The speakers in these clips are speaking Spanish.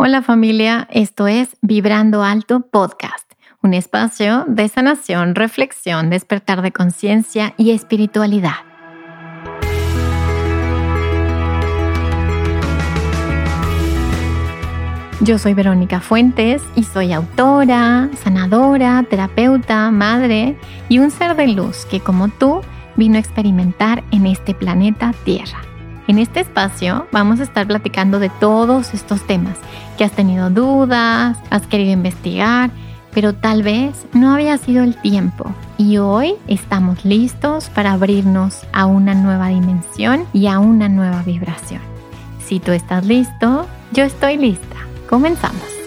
Hola familia, esto es Vibrando Alto Podcast, un espacio de sanación, reflexión, despertar de conciencia y espiritualidad. Yo soy Verónica Fuentes y soy autora, sanadora, terapeuta, madre y un ser de luz que como tú vino a experimentar en este planeta Tierra. En este espacio vamos a estar platicando de todos estos temas que has tenido dudas, has querido investigar, pero tal vez no había sido el tiempo. Y hoy estamos listos para abrirnos a una nueva dimensión y a una nueva vibración. Si tú estás listo, yo estoy lista. Comenzamos.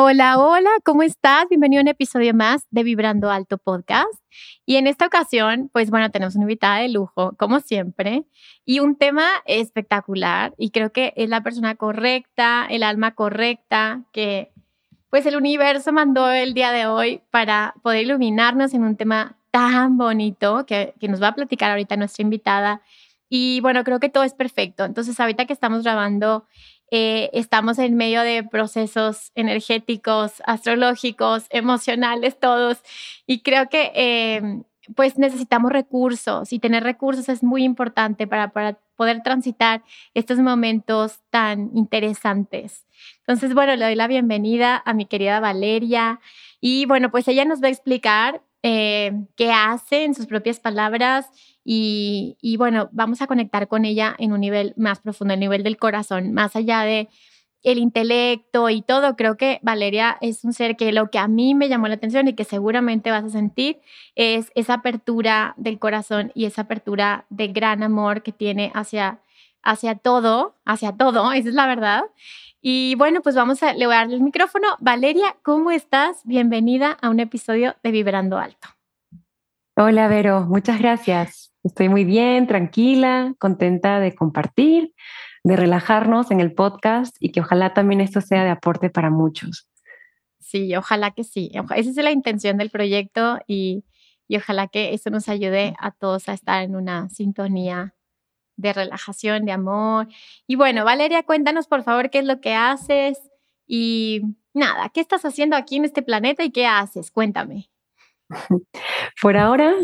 Hola, hola, ¿cómo estás? Bienvenido a un episodio más de Vibrando Alto Podcast. Y en esta ocasión, pues bueno, tenemos una invitada de lujo, como siempre, y un tema espectacular. Y creo que es la persona correcta, el alma correcta, que pues el universo mandó el día de hoy para poder iluminarnos en un tema tan bonito que, que nos va a platicar ahorita nuestra invitada. Y bueno, creo que todo es perfecto. Entonces, ahorita que estamos grabando eh, estamos en medio de procesos energéticos, astrológicos, emocionales, todos. Y creo que eh, pues necesitamos recursos y tener recursos es muy importante para, para poder transitar estos momentos tan interesantes. Entonces, bueno, le doy la bienvenida a mi querida Valeria y bueno, pues ella nos va a explicar eh, qué hace en sus propias palabras y, bueno, vamos a conectar con ella en un nivel más profundo, el nivel del corazón, más allá de el intelecto y todo. Creo que Valeria es un ser que lo que a mí me llamó la atención y que seguramente vas a sentir es esa apertura del corazón y esa apertura de gran amor que tiene hacia, hacia todo, hacia todo, esa es la verdad. Y bueno, pues vamos a, le voy a darle el micrófono. Valeria, ¿cómo estás? Bienvenida a un episodio de Vibrando Alto. Hola, Vero, muchas gracias. Estoy muy bien, tranquila, contenta de compartir, de relajarnos en el podcast y que ojalá también esto sea de aporte para muchos. Sí, ojalá que sí. Esa es la intención del proyecto y, ojalá que eso nos ayude a todos a estar en una sintonía de relajación, de amor. Y bueno, Valeria, cuéntanos por favor qué es lo que haces y nada, ¿qué estás haciendo aquí en este planeta y qué haces? Cuéntame. Por ahora,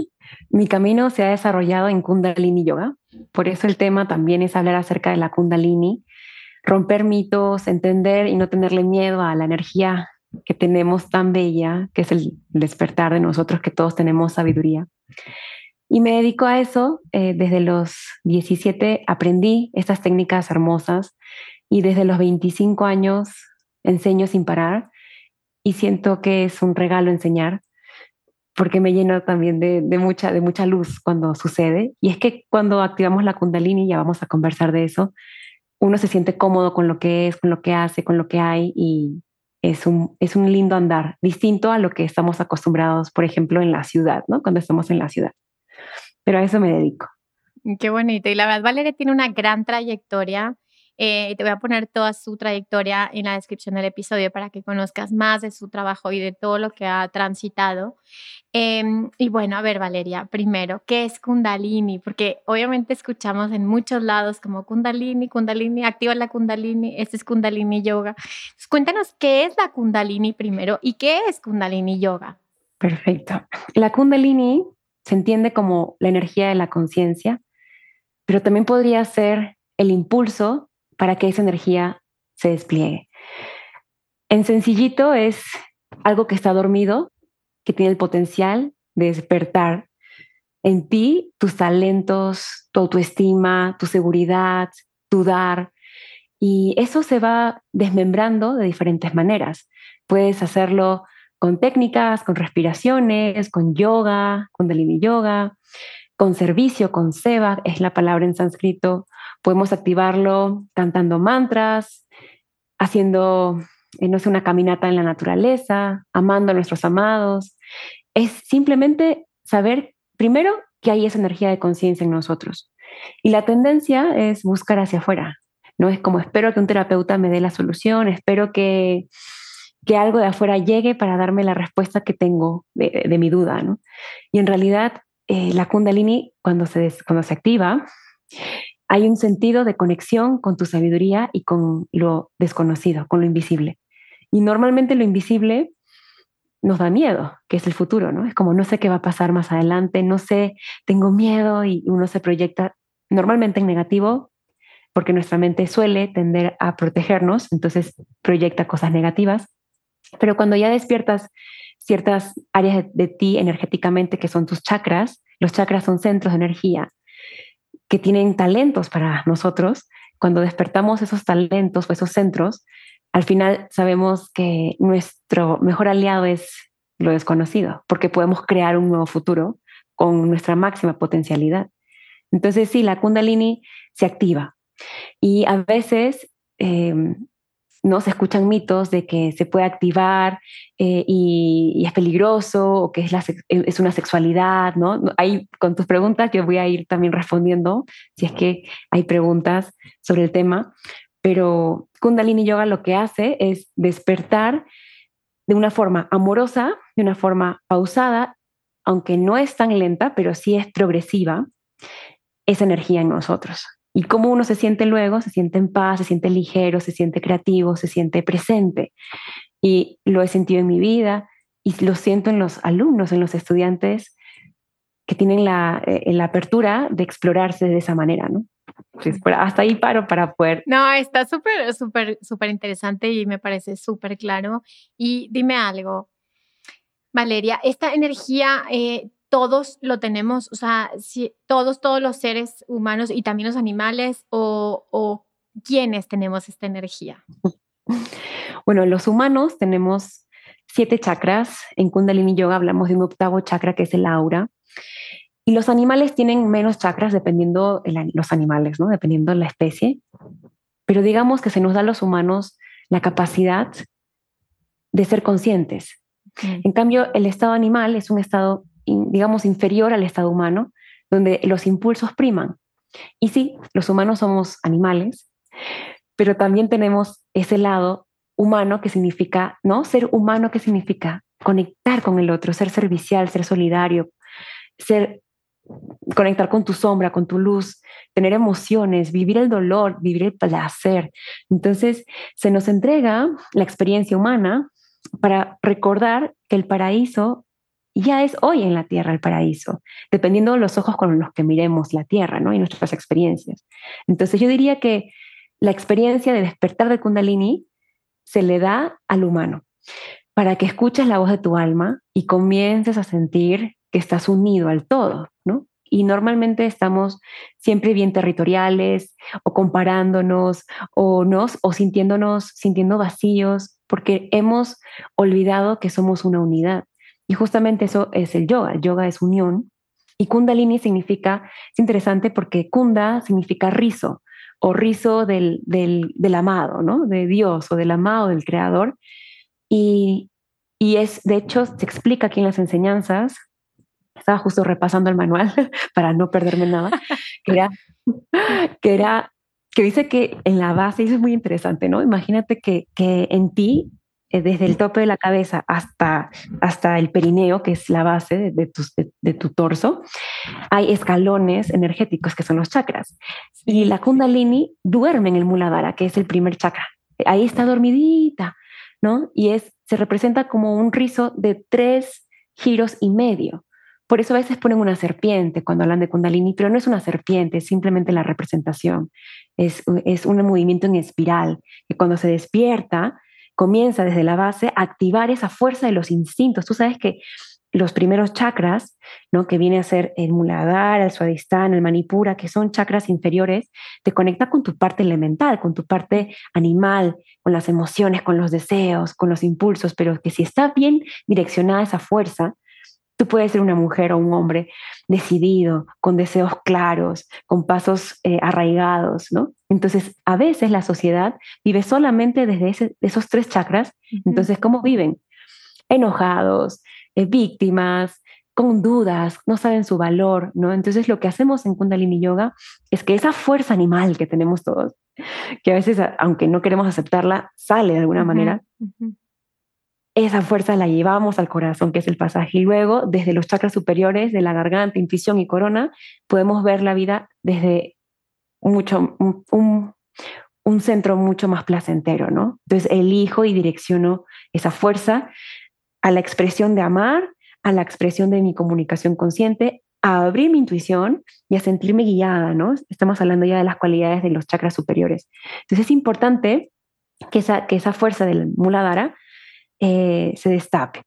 mi camino se ha desarrollado en Kundalini Yoga. Por eso el tema también es hablar acerca de la Kundalini, romper mitos, entender y no tenerle miedo a la energía que tenemos tan bella, que es el despertar de nosotros, que todos tenemos sabiduría. Y me dedico a eso. Eh, desde los 17 aprendí estas técnicas hermosas y desde los 25 años enseño sin parar y siento que es un regalo enseñar porque me lleno también de, mucha, de mucha luz cuando sucede. Y es que cuando activamos la kundalini, ya vamos a conversar de eso, uno se siente cómodo con lo que es, con lo que hace, con lo que hay y es un, es un lindo andar, distinto a lo que estamos acostumbrados, por ejemplo, en la ciudad, ¿no? Cuando estamos en la ciudad. Pero a eso me dedico. Qué bonito. Y la verdad, Valeria tiene una gran trayectoria eh, te voy a poner toda su trayectoria en la descripción del episodio para que conozcas más de su trabajo y de todo lo que ha transitado. Em, y bueno, a ver, Valeria, primero, ¿qué es Kundalini? Porque obviamente escuchamos en muchos lados como Kundalini, Kundalini, activa la Kundalini, este es Kundalini Yoga. cuéntanos qué es la Kundalini primero y qué es Kundalini Yoga. Perfecto. La Kundalini se entiende como la energía de la conciencia, pero también podría ser el impulso para que esa energía se despliegue. En sencillito es algo que está dormido, que tiene el potencial de despertar en ti tus talentos, tu autoestima, tu seguridad, tu dar. Y eso se va desmembrando de diferentes maneras. Puedes hacerlo con técnicas, con respiraciones, con yoga, con Delini Yoga, con servicio, con seva, es la palabra en sánscrito, Podemos activarlo cantando mantras, haciendo, eh, no sé, una caminata en la naturaleza, amando a nuestros amados. Es simplemente saber, primero, que hay esa energía de conciencia en nosotros. Y la tendencia es buscar hacia afuera. No es como espero que un terapeuta me dé la solución, espero que, que algo de afuera llegue para darme la respuesta que tengo de, de mi duda. ¿no? Y en realidad eh, la kundalini, cuando se, cuando se activa, hay un sentido de conexión con tu sabiduría y con lo desconocido, con lo invisible. Y normalmente lo invisible nos da miedo, que es el futuro, ¿no? Es como no sé qué va a pasar más adelante, no sé, tengo miedo y uno se proyecta normalmente en negativo porque nuestra mente suele tender a protegernos, entonces proyecta cosas negativas. Pero cuando ya despiertas ciertas áreas de, ti energéticamente que son tus chakras, los chakras son centros de energía que tienen talentos para nosotros. Cuando despertamos esos talentos o esos centros, al final sabemos que nuestro mejor aliado es lo desconocido, porque podemos crear un nuevo futuro con nuestra máxima potencialidad. Entonces, sí, la kundalini se activa. Y a veces em, ¿no? Se escuchan mitos de que se puede activar eh, y, es peligroso o que es, la, es una sexualidad, ¿no? Hay, con tus preguntas yo voy a ir también respondiendo si es que hay preguntas sobre el tema, pero Kundalini Yoga lo que hace es despertar de una forma amorosa, de una forma pausada, aunque no es tan lenta, pero sí es progresiva, esa energía en nosotros. Y cómo uno se siente luego, se siente en paz, se siente ligero, se siente creativo, se siente presente. Y lo he sentido en mi vida y lo siento en los alumnos, en los estudiantes que tienen la, eh, la apertura de explorarse de esa manera, ¿no? hasta ahí paro para poder. No, está súper, súper, súper interesante y me parece súper claro. Y dime algo, Valeria, esta energía eh, todos lo tenemos, o sea, si, todos, todos los seres humanos y también los animales, o, o quiénes tenemos esta energía? Bueno, los humanos tenemos siete chakras. En Kundalini Yoga hablamos de un octavo chakra que es el aura. Y los animales tienen menos chakras dependiendo de los animales, ¿no? Dependiendo de la especie. Pero digamos que se nos da a los humanos la capacidad de ser conscientes. En cambio, el estado animal es un estado digamos, inferior al estado humano, donde los impulsos priman. Y sí, los humanos somos animales, pero también tenemos ese lado humano que significa, ¿no? Ser humano que significa conectar con el otro, ser servicial, ser solidario, ser conectar con tu sombra, con tu luz, tener emociones, vivir el dolor, vivir el placer. Entonces, se nos entrega la experiencia humana para recordar que el paraíso ya es hoy en la tierra el paraíso, dependiendo de los ojos con los que miremos la tierra ¿no? y nuestras experiencias. Entonces yo diría que la experiencia de despertar de kundalini se le da al humano para que escuches la voz de tu alma y comiences a sentir que estás unido al todo, ¿no? Y normalmente estamos siempre bien territoriales o comparándonos o, nos, o sintiéndonos, sintiendo vacíos porque hemos olvidado que somos una unidad. Y justamente eso es el yoga. El yoga es unión. Y kundalini significa, es interesante porque kunda significa rizo o rizo del, del, amado, ¿no? De Dios o del amado, del creador. Y, y es, de hecho, se explica aquí en las enseñanzas, estaba justo repasando el manual para no perderme nada, que era, que era, que dice que en la base, eso es muy interesante, ¿no? Imagínate que, que en ti desde el tope de la cabeza hasta, hasta el perineo, que es la base de, tu, de, tu, torso, hay escalones energéticos que son los chakras. Y la kundalini duerme en el muladhara, que es el primer chakra. Ahí está dormidita, ¿no? Y es, se representa como un rizo de tres giros y medio. Por eso a veces ponen una serpiente cuando hablan de kundalini, pero no es una serpiente, es simplemente la representación. Es, es un movimiento en espiral, que cuando se despierta, comienza desde la base a activar esa fuerza de los instintos. Tú sabes que los primeros chakras, ¿no? que viene a ser el muladhara, el swadhisthana, el manipura, que son chakras inferiores, te conecta con tu parte elemental, con tu parte animal, con las emociones, con los deseos, con los impulsos, pero que si está bien direccionada esa fuerza, Tú puedes ser una mujer o un hombre decidido, con deseos claros, con pasos eh, arraigados, ¿no? Entonces, a veces la sociedad vive solamente desde esos tres chakras. Entonces, ¿cómo viven? Enojados, eh, víctimas, con dudas, no saben su valor, ¿no? Entonces, lo que hacemos en Kundalini Yoga es que esa fuerza animal que tenemos todos, que a veces, aunque no queremos aceptarla, sale de alguna manera, esa fuerza la llevamos al corazón, que es el pasaje. Y luego, desde los chakras superiores de la garganta, intuición y corona, podemos ver la vida desde mucho, un, centro mucho más placentero, ¿no? Entonces, elijo y direcciono esa fuerza a la expresión de amar, a la expresión de mi comunicación consciente, a abrir mi intuición y a sentirme guiada, ¿no? Estamos hablando ya de las cualidades de los chakras superiores. Entonces, es importante que esa, que esa fuerza del Muladhara eh, se destape.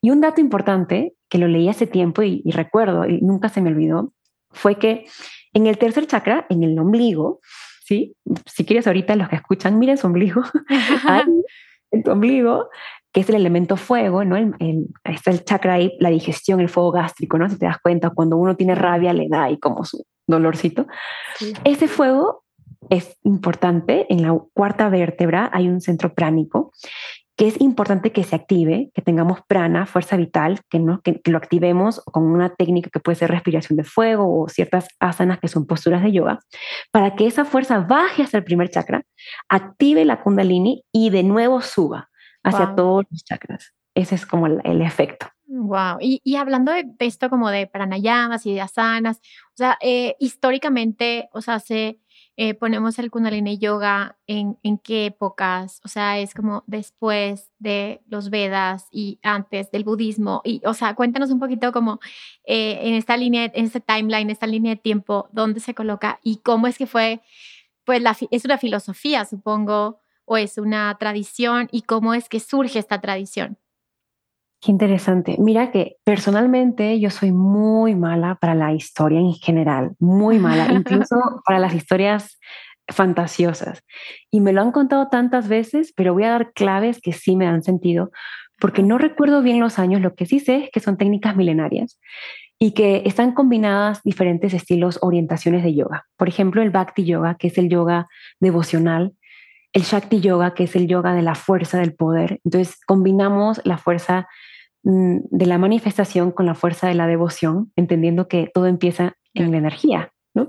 Y un dato importante que lo leí hace tiempo y, recuerdo y nunca se me olvidó fue que en el tercer chakra, en el ombligo, ¿sí? Si quieres ahorita los que escuchan, miren su ombligo, en tu ombligo, que es el elemento fuego, ¿no? El, está el chakra ahí, la digestión, el fuego gástrico, ¿no? Si te das cuenta, cuando uno tiene rabia le da ahí como su dolorcito. Ese fuego es importante, en la cuarta vértebra hay un centro pránico que es importante que se active, que tengamos prana, fuerza vital, que, no, que, lo activemos con una técnica que puede ser respiración de fuego o ciertas asanas que son posturas de yoga, para que esa fuerza baje hasta el primer chakra, active la kundalini y de nuevo suba hacia todos los chakras. Ese es como el, efecto. Wow. Y, y hablando de, esto como de pranayamas y de asanas, o sea, eh, históricamente, o sea, se eh, ponemos el Kundalini Yoga en, en qué épocas, o sea, es como después de los Vedas y antes del budismo. Y, o sea, cuéntanos un poquito como eh, en esta línea, en este timeline, esta línea de tiempo, dónde se coloca y cómo es que fue, pues la, es una filosofía, supongo, o es una tradición y cómo es que surge esta tradición. Qué interesante. Mira que personalmente yo soy muy mala para la historia en general, muy mala, incluso para las historias fantasiosas. Y me lo han contado tantas veces, pero voy a dar claves que sí me han sentido, porque no recuerdo bien los años, lo que sí sé es que son técnicas milenarias y que están combinadas diferentes estilos, orientaciones de yoga. Por ejemplo, el Bhakti Yoga, que es el yoga devocional, el Shakti Yoga, que es el yoga de la fuerza del poder. Entonces, combinamos la fuerza de la manifestación con la fuerza de la devoción, entendiendo que todo empieza en la energía. ¿no?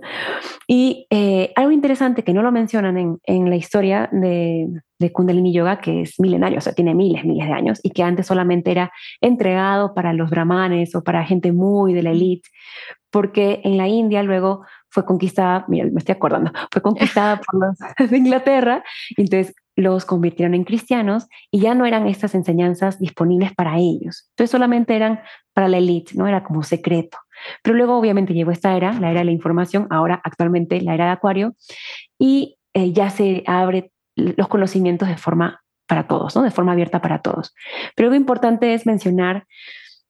Y eh, algo interesante que no lo mencionan en, en la historia de, de, Kundalini Yoga, que es milenario, o sea, tiene miles, miles de años, y que antes solamente era entregado para los brahmanes o para gente muy de la élite, porque en la India luego fue conquistada, mira, me estoy acordando, fue conquistada por los de Inglaterra, y entonces los convirtieron en cristianos y ya no eran estas enseñanzas disponibles para ellos. Entonces solamente eran para la élite, ¿no? Era como secreto. Pero luego obviamente llegó esta era, la era de la información, ahora actualmente la era de Acuario, y eh, ya se abre los conocimientos de forma para todos, ¿no? De forma abierta para todos. Pero lo importante es mencionar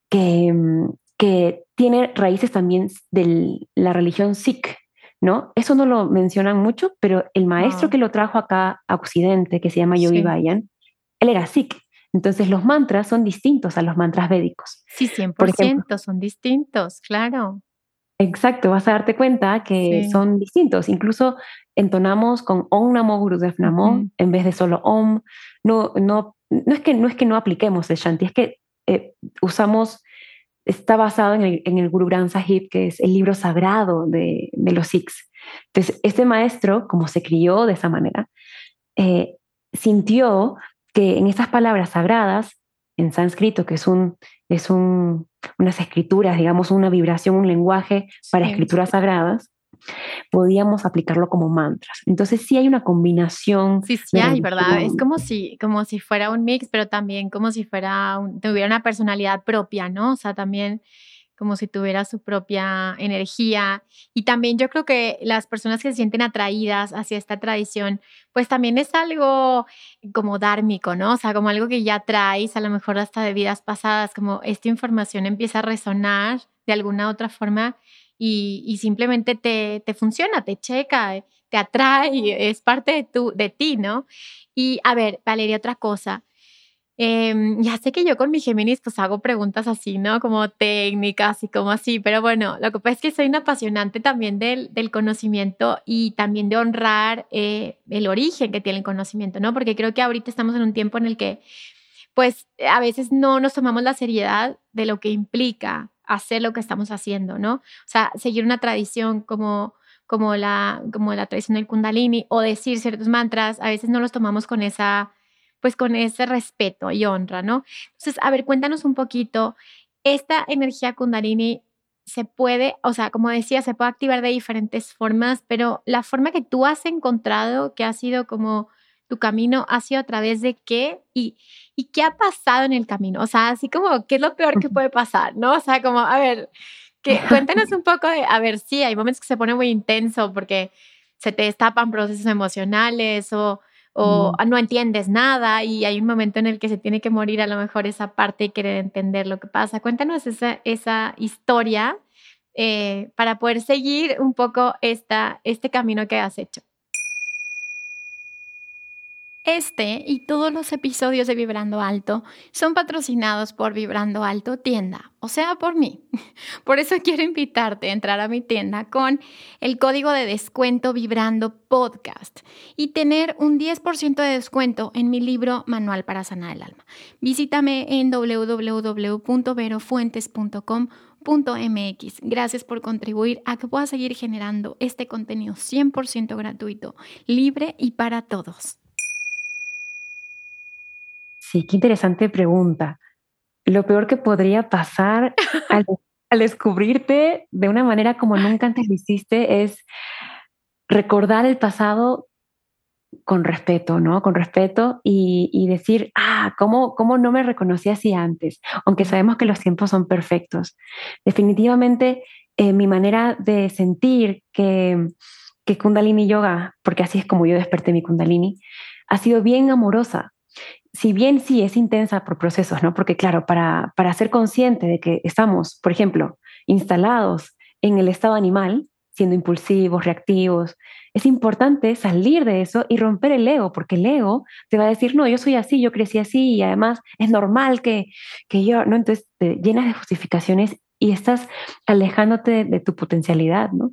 que, mm, que tiene raíces también de la religión Sikh, ¿no? Eso no lo mencionan mucho, pero el maestro ah. que lo trajo acá a Occidente, que se llama Yogi Bayan, él era Sikh. Entonces los mantras son distintos a los mantras védicos. Sí, 100% son distintos, claro. Exacto, vas a darte cuenta que son distintos. Incluso entonamos con Om Namo Gurudev Namo en vez de solo Om. No, no, no, es que, no es que no apliquemos el Shanti, es que eh, usamos está basado en el, en el Guru Granth Sahib, que es el libro sagrado de, de los Sikhs. Entonces, este maestro, como se crió de esa manera, eh, sintió que en estas palabras sagradas, en sánscrito, que es, un, es un, unas escrituras, digamos, una vibración, un lenguaje para escrituras sagradas, podíamos aplicarlo como mantras. Entonces sí hay una combinación. Sí, sí hay, ¿verdad? Es como si, como si fuera un mix, pero también como si fuera, tuviera una personalidad propia, ¿no? O sea, también como si tuviera su propia energía. Y también yo creo que las personas que se sienten atraídas hacia esta tradición, pues también es algo como dármico, ¿no? O sea, como algo que ya traes, a lo mejor hasta de vidas pasadas, como esta información empieza a resonar de alguna otra forma y, simplemente te, te, funciona, te checa, te atrae, es parte de, tu, de ti, ¿no? Y a ver, Valeria, otra cosa. Em, ya sé que yo con mi Géminis pues hago preguntas así, ¿no? Como técnicas y como así, pero bueno, lo que pasa es que soy una apasionante también del, del conocimiento y también de honrar eh, el origen que tiene el conocimiento, ¿no? Porque creo que ahorita estamos en un tiempo en el que pues a veces no nos tomamos la seriedad de lo que implica hacer lo que estamos haciendo, ¿no? O sea, seguir una tradición como, como, la, como la tradición del kundalini o decir ciertos mantras, a veces no los tomamos con esa pues con ese respeto y honra, ¿no? Entonces, a ver, cuéntanos un poquito, esta energía kundalini se puede, o sea, como decía, se puede activar de diferentes formas, pero la forma que tú has encontrado, que ha sido como tu camino, ha sido a través de qué y, y qué ha pasado en el camino. O sea, así como, ¿qué es lo peor que puede pasar? ¿No? O sea, como, a ver, que, cuéntanos un poco de, a ver, sí, hay momentos que se pone muy intenso porque se te destapan procesos emocionales o, o no entiendes nada y hay un momento en el que se tiene que morir a lo mejor esa parte y querer entender lo que pasa. Cuéntanos esa, esa historia eh, para poder seguir un poco esta, este camino que has hecho. Este y todos los episodios de Vibrando Alto son patrocinados por Vibrando Alto Tienda, o sea, por mí. Por eso quiero invitarte a entrar a mi tienda con el código de descuento Vibrando Podcast y tener un 10% de descuento en mi libro Manual para Sanar el Alma. Visítame en www.verofuentes.com.mx. Gracias por contribuir a que pueda seguir generando este contenido 100% gratuito, libre y para todos. Sí, qué interesante pregunta. Lo peor que podría pasar al, descubrirte de una manera como nunca antes lo hiciste es recordar el pasado con respeto, ¿no? Con respeto y, decir, ah, ¿cómo, ¿cómo no me reconocí así antes? Aunque sabemos que los tiempos son perfectos. Definitivamente, eh, mi manera de sentir que, que Kundalini Yoga, porque así es como yo desperté mi Kundalini, ha sido bien amorosa si bien sí es intensa por procesos, ¿no? Porque claro, para, para ser consciente de que estamos, por ejemplo, instalados en el estado animal, siendo impulsivos, reactivos, es importante salir de eso y romper el ego, porque el ego te va a decir, no, yo soy así, yo crecí así y además es normal que, que yo, ¿no? Entonces te llenas de justificaciones y estás alejándote de, tu potencialidad, ¿no?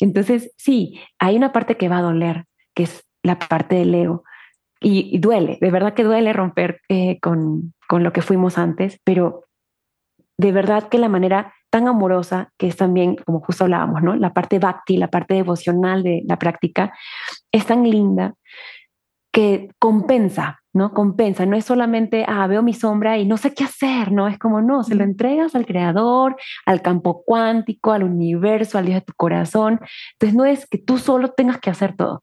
Entonces, sí, hay una parte que va a doler, que es la parte del ego, y, duele, de verdad que duele romper eh, con, con lo que fuimos antes, pero de verdad que la manera tan amorosa, que es también, como justo hablábamos, ¿no? La parte bhakti, la parte devocional de la práctica, es tan linda que compensa, ¿no? Compensa, no es solamente, ah, veo mi sombra y no sé qué hacer, ¿no? Es como, no, se lo entregas al creador, al campo cuántico, al universo, al Dios de tu corazón. Entonces no es que tú solo tengas que hacer todo.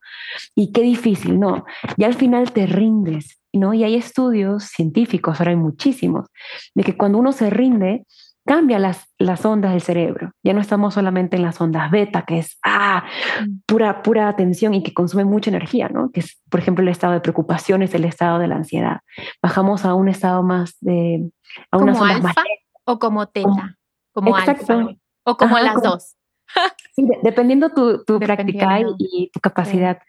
Y qué difícil, ¿no? Y al final te rindes, ¿no? Y hay estudios científicos, ahora hay muchísimos, de que cuando uno se rinde, cambia las, las ondas del cerebro. Ya no estamos solamente en las ondas beta, que es ah, mm. pura, pura atención y que consume mucha energía, ¿no? Que es, por ejemplo, el estado de preocupación, es el estado de la ansiedad. Bajamos a un estado más de... A ¿Como alfa o como teta? Como, alfa. O como las dos. sí, dependiendo tu, tu práctica y, tu capacidad.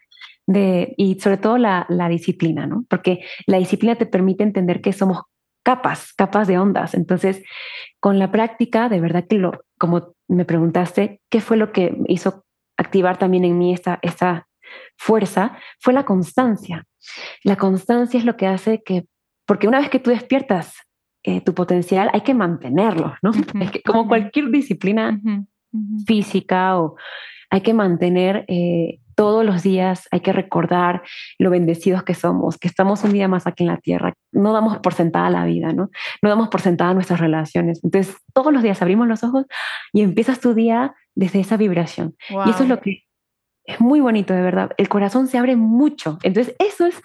De, y sobre todo la, la, disciplina, ¿no? Porque la disciplina te permite entender que somos capas, capas de ondas. Entonces, con la práctica, de verdad que lo, como me preguntaste, ¿qué fue lo que hizo activar también en mí esta, esta fuerza? Fue la constancia. La constancia es lo que hace que, porque una vez que tú despiertas eh, tu potencial, hay que mantenerlo, ¿no? es que como cualquier disciplina física o hay que mantener eh, todos los días hay que recordar lo bendecidos que somos, que estamos un día más aquí en la tierra. No damos por sentada la vida, ¿no? No damos por sentada nuestras relaciones. Entonces, todos los días abrimos los ojos y empiezas tu día desde esa vibración. Y eso es lo que es muy bonito, de verdad. El corazón se abre mucho. Entonces, eso es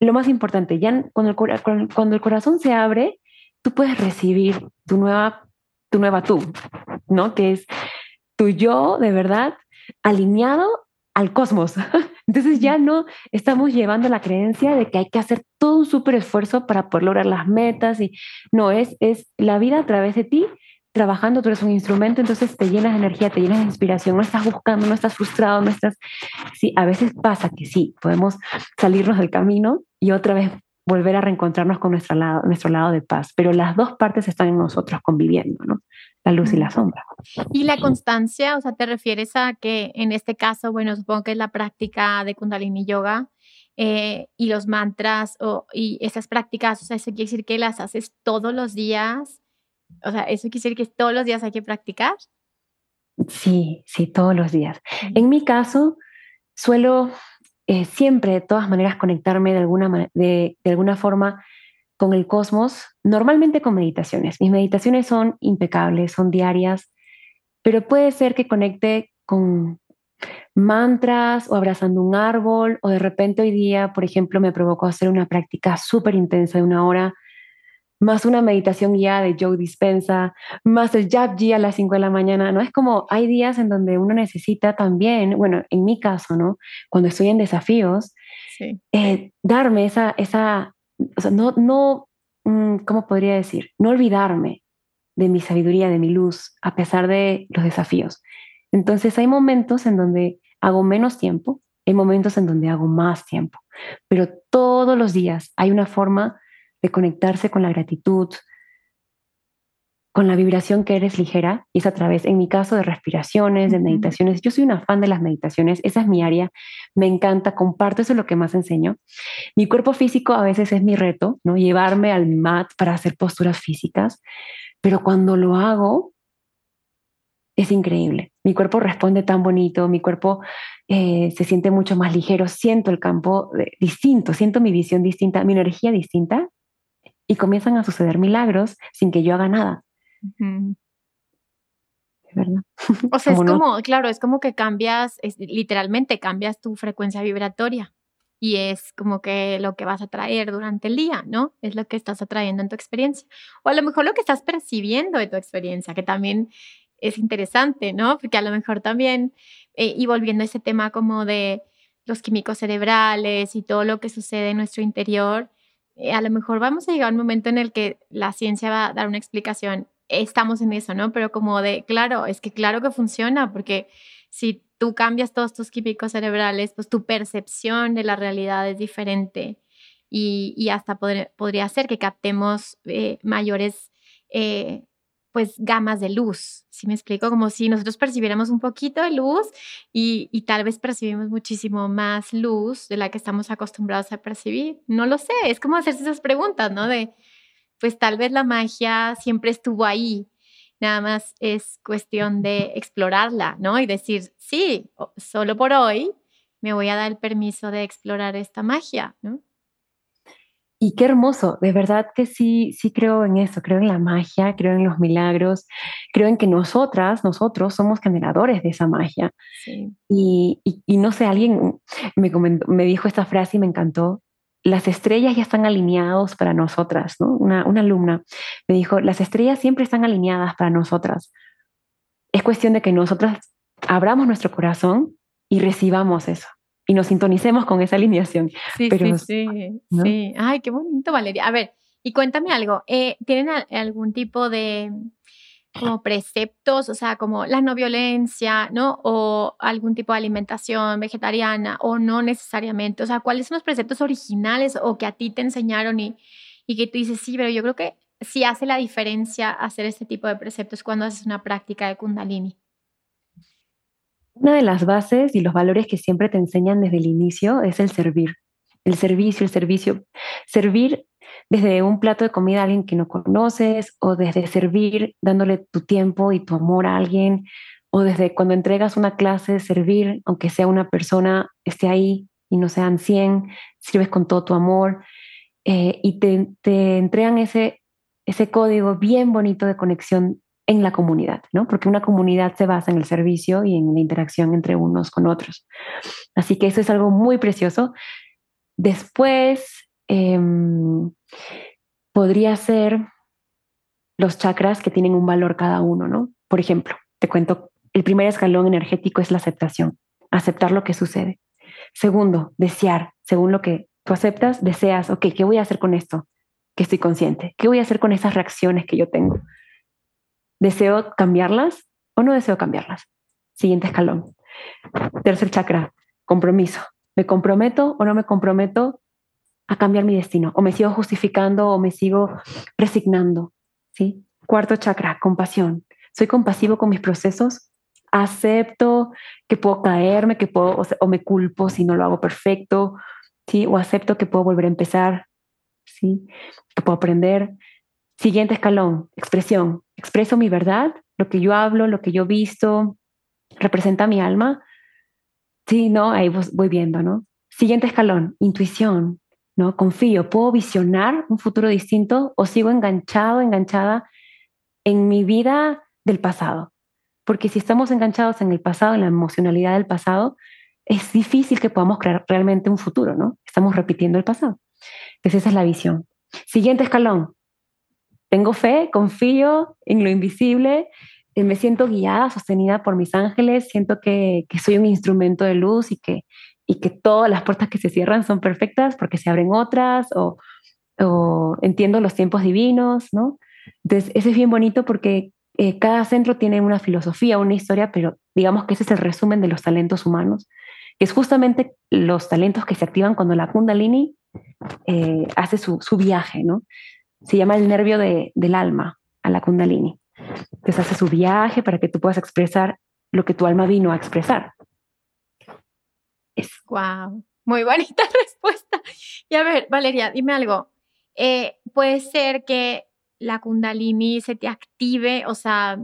lo más importante. Ya cuando el, cuando el corazón se abre, tú puedes recibir tu nueva, tu nueva tú, ¿no? Que es tu yo de verdad alineado al cosmos. Entonces ya no estamos llevando la creencia de que hay que hacer todo un súper esfuerzo para poder lograr las metas y no, es, es la vida a través de ti trabajando, tú eres un instrumento, entonces te llenas de energía, te llenas de inspiración, no estás buscando, no estás frustrado, no estás... Sí, a veces pasa que sí, podemos salirnos del camino y otra vez volver a reencontrarnos con nuestro lado, nuestro lado de paz, pero las dos partes están en nosotros conviviendo, ¿no? La luz y la sombra. Y la constancia, o sea, te refieres a que en este caso, bueno, supongo que es la práctica de Kundalini Yoga eh, y los mantras o, y esas prácticas, o sea, eso quiere decir que las haces todos los días. O sea, eso quiere decir que todos los días hay que practicar. Sí, sí, todos los días. En mi caso, suelo eh, siempre, de todas maneras, conectarme de alguna, de, de alguna forma con el cosmos, normalmente con meditaciones. Mis meditaciones son impecables, son diarias, pero puede ser que conecte con mantras o abrazando un árbol o de repente hoy día, por ejemplo, me provocó hacer una práctica súper intensa de una hora, más una meditación guiada de Joe Dispensa, más el Jab a las 5 de la mañana, ¿no? Es como hay días en donde uno necesita también, bueno, en mi caso, ¿no? Cuando estoy en desafíos, eh, darme esa, esa, o sea, no, no, mm, ¿cómo podría decir? No olvidarme de mi sabiduría, de mi luz, a pesar de los desafíos. Entonces hay momentos en donde hago menos tiempo, hay momentos en donde hago más tiempo, pero todos los días hay una forma de conectarse con la gratitud, con la vibración que eres ligera, y es a través, en mi caso, de respiraciones, de meditaciones. Yo soy una fan de las meditaciones, esa es mi área, me encanta, comparto, eso es lo que más enseño. Mi cuerpo físico a veces es mi reto, ¿no? Llevarme al mat para hacer posturas físicas, pero cuando lo hago, es increíble. Mi cuerpo responde tan bonito, mi cuerpo eh, se siente mucho más ligero, siento el campo distinto, siento mi visión distinta, mi energía distinta, y comienzan a suceder milagros sin que yo haga nada. ¿Verdad? O sea, es como, claro, es como que cambias, literalmente cambias tu frecuencia vibratoria y es como que lo que vas a traer durante el día, ¿no? Es lo que estás atrayendo en tu experiencia. O a lo mejor lo que estás percibiendo de tu experiencia, que también es interesante, ¿no? Porque a lo mejor también, eh, y volviendo a ese tema como de los químicos cerebrales y todo lo que sucede en nuestro interior, eh, a lo mejor vamos a llegar a un momento en el que la ciencia va a dar una explicación estamos en eso, ¿no? Pero como de, claro, es que claro que funciona, porque si tú cambias todos tus químicos cerebrales, pues tu percepción de la realidad es diferente y, hasta podría ser que captemos eh, mayores, eh, pues, gamas de luz, ¿sí me explico? Como si nosotros percibiéramos un poquito de luz y, y tal vez percibimos muchísimo más luz de la que estamos acostumbrados a percibir. No lo sé, es como hacerse esas preguntas, ¿no? De, pues tal vez la magia siempre estuvo ahí, nada más es cuestión de explorarla, ¿no? Y decir, sí, solo por hoy me voy a dar el permiso de explorar esta magia, ¿no? Y qué hermoso, de verdad que sí, sí creo en eso, creo en la magia, creo en los milagros, creo en que nosotras, nosotros somos generadores de esa magia. Y, y, no sé, alguien me, me dijo esta frase y me encantó, las estrellas ya están alineados para nosotras, ¿no? Una, alumna me dijo, las estrellas siempre están alineadas para nosotras. Es cuestión de que nosotras abramos nuestro corazón y recibamos eso y nos sintonicemos con esa alineación. Sí, sí, sí, sí. Ay, qué bonito, Valeria. A ver, y cuéntame algo. Eh, ¿Tienen algún tipo de como preceptos, o sea, como la no violencia, ¿no? O algún tipo de alimentación vegetariana o no necesariamente. O sea, ¿cuáles son los preceptos originales o que a ti te enseñaron y, y que tú dices, sí, pero yo creo que sí hace la diferencia hacer este tipo de preceptos cuando haces una práctica de kundalini? Una de las bases y los valores que siempre te enseñan desde el inicio es el servir. El servicio, el servicio. Servir desde un plato de comida a alguien que no conoces o desde servir dándole tu tiempo y tu amor a alguien o desde cuando entregas una clase, servir, aunque sea una persona, esté ahí y no sean 100, sirves con todo tu amor eh, y te, te, entregan ese, ese código bien bonito de conexión en la comunidad, ¿no? Porque una comunidad se basa en el servicio y en la interacción entre unos con otros. Así que eso es algo muy precioso. Después, Em, podría ser los chakras que tienen un valor cada uno, ¿no? Por ejemplo, te cuento, el primer escalón energético es la aceptación, aceptar lo que sucede. Segundo, desear, según lo que tú aceptas, deseas, ok, ¿qué voy a hacer con esto? Que estoy consciente. ¿Qué voy a hacer con esas reacciones que yo tengo? ¿Deseo cambiarlas o no deseo cambiarlas? Siguiente escalón. Tercer chakra, compromiso. ¿Me comprometo o no me comprometo a cambiar mi destino, o me sigo justificando o me sigo resignando, ¿sí? Cuarto chakra, compasión. Soy compasivo con mis procesos, acepto que puedo caerme, que puedo, o, me culpo si no lo hago perfecto, ¿sí? O acepto que puedo volver a empezar, ¿sí? Que puedo aprender. Siguiente escalón, expresión. Expreso mi verdad, lo que yo hablo, lo que yo visto, representa mi alma. Sí, no, ahí voy viendo, ¿no? Siguiente escalón, intuición, ¿no? Confío, ¿puedo visionar un futuro distinto o sigo enganchado, enganchada en mi vida del pasado? Porque si estamos enganchados en el pasado, en la emocionalidad del pasado, es difícil que podamos crear realmente un futuro, ¿no? Estamos repitiendo el pasado. Entonces esa es la visión. Siguiente escalón. Tengo fe, confío en lo invisible, eh, me siento guiada, sostenida por mis ángeles, siento que, que soy un instrumento de luz y que, y que todas las puertas que se cierran son perfectas porque se abren otras o, entiendo los tiempos divinos, ¿no? Entonces, eso es bien bonito porque eh, cada centro tiene una filosofía, una historia, pero digamos que ese es el resumen de los talentos humanos, que es justamente los talentos que se activan cuando la kundalini eh, hace su, su, viaje, ¿no? Se llama el nervio de, del alma a la kundalini. Entonces hace su viaje para que tú puedas expresar lo que tu alma vino a expresar. Es. Wow, muy bonita respuesta. Y a ver, Valeria, dime algo. Eh, puede ser que la kundalini se te active, o sea,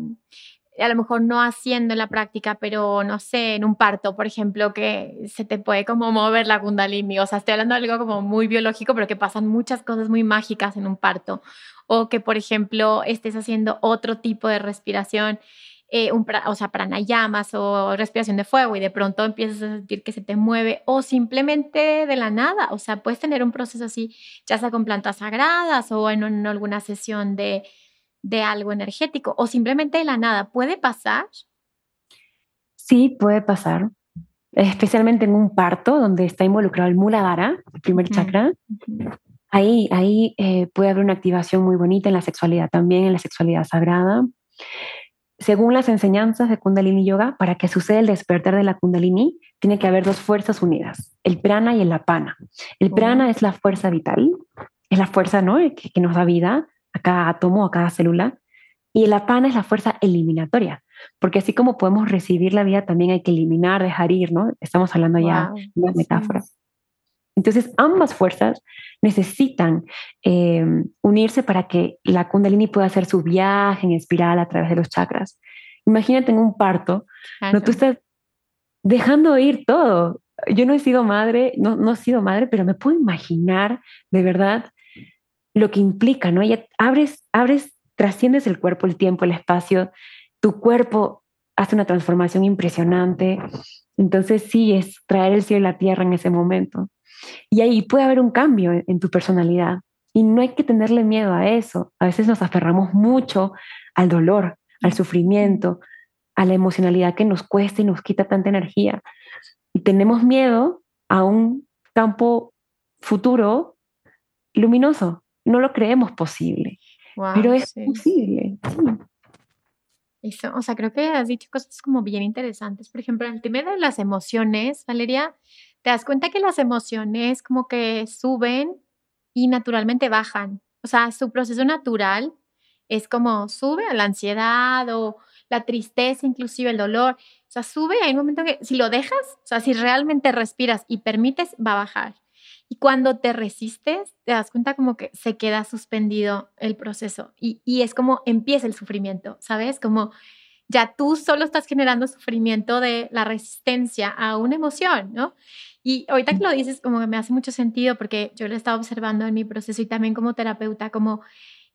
a lo mejor no haciendo la práctica, pero no sé, en un parto, por ejemplo, que se te puede como mover la kundalini, o sea, estoy hablando de algo como muy biológico, pero que pasan muchas cosas muy mágicas en un parto, o que, por ejemplo, estés haciendo otro tipo de respiración eh, un, o sea, pranayamas o respiración de fuego y de pronto empiezas a sentir que se te mueve o simplemente de la nada, o sea, puedes tener un proceso así, ya sea con plantas sagradas o en, alguna sesión de, de algo energético o simplemente de la nada, ¿puede pasar? Sí, puede pasar, especialmente en un parto donde está involucrado el Muladhara, el primer chakra. Ahí, ahí eh, puede haber una activación muy bonita en la sexualidad también, en la sexualidad sagrada según las enseñanzas de Kundalini Yoga, para que suceda el despertar de la Kundalini, tiene que haber dos fuerzas unidas, el prana y el apana. El prana es la fuerza vital, es la fuerza ¿no? que, que, nos da vida a cada átomo, a cada célula, y el apana es la fuerza eliminatoria, porque así como podemos recibir la vida, también hay que eliminar, dejar ir, ¿no? Estamos hablando ya de una metáfora. Entonces, ambas fuerzas necesitan eh, unirse para que la kundalini pueda hacer su viaje en espiral a través de los chakras. Imagínate en un parto, no tú estás dejando ir todo. Yo no he sido madre, no, no he sido madre, pero me puedo imaginar de verdad lo que implica, ¿no? Abres, abres, trasciendes el cuerpo, el tiempo, el espacio, tu cuerpo hace una transformación impresionante. Entonces sí, es traer el cielo y la tierra en ese momento. Y ahí puede haber un cambio en, tu personalidad. Y no hay que tenerle miedo a eso. A veces nos aferramos mucho al dolor, al sufrimiento, a la emocionalidad que nos cuesta y nos quita tanta energía. Y tenemos miedo a un campo futuro luminoso. No lo creemos posible, pero es posible. Eso, o sea, creo que has dicho cosas como bien interesantes. Por ejemplo, el tema de las emociones, Valeria, te das cuenta que las emociones como que suben y naturalmente bajan. O sea, su proceso natural es como sube a la ansiedad o la tristeza, inclusive el dolor. O sea, sube hay un momento que si lo dejas, o sea, si realmente respiras y permites, va a bajar. Y cuando te resistes, te das cuenta como que se queda suspendido el proceso y, y es como empieza el sufrimiento, ¿sabes? Como ya tú solo estás generando sufrimiento de la resistencia a una emoción, ¿no? Y ahorita que lo dices, como que me hace mucho sentido porque yo lo he estado observando en mi proceso y también como terapeuta, como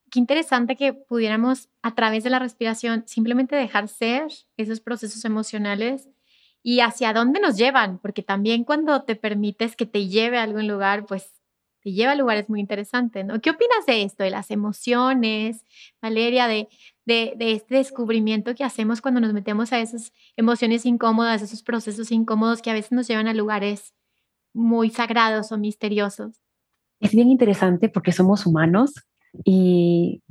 qué interesante que pudiéramos a través de la respiración simplemente dejar ser esos procesos emocionales y hacia dónde nos llevan, porque también cuando te permites que te lleve a algún lugar, pues te lleva a lugares muy interesantes, ¿no? ¿Qué opinas de esto, de las emociones, Valeria, de, de, de, este descubrimiento que hacemos cuando nos metemos a esas emociones incómodas, esos procesos incómodos que a veces nos llevan a lugares muy sagrados o misteriosos. Es bien interesante porque somos humanos y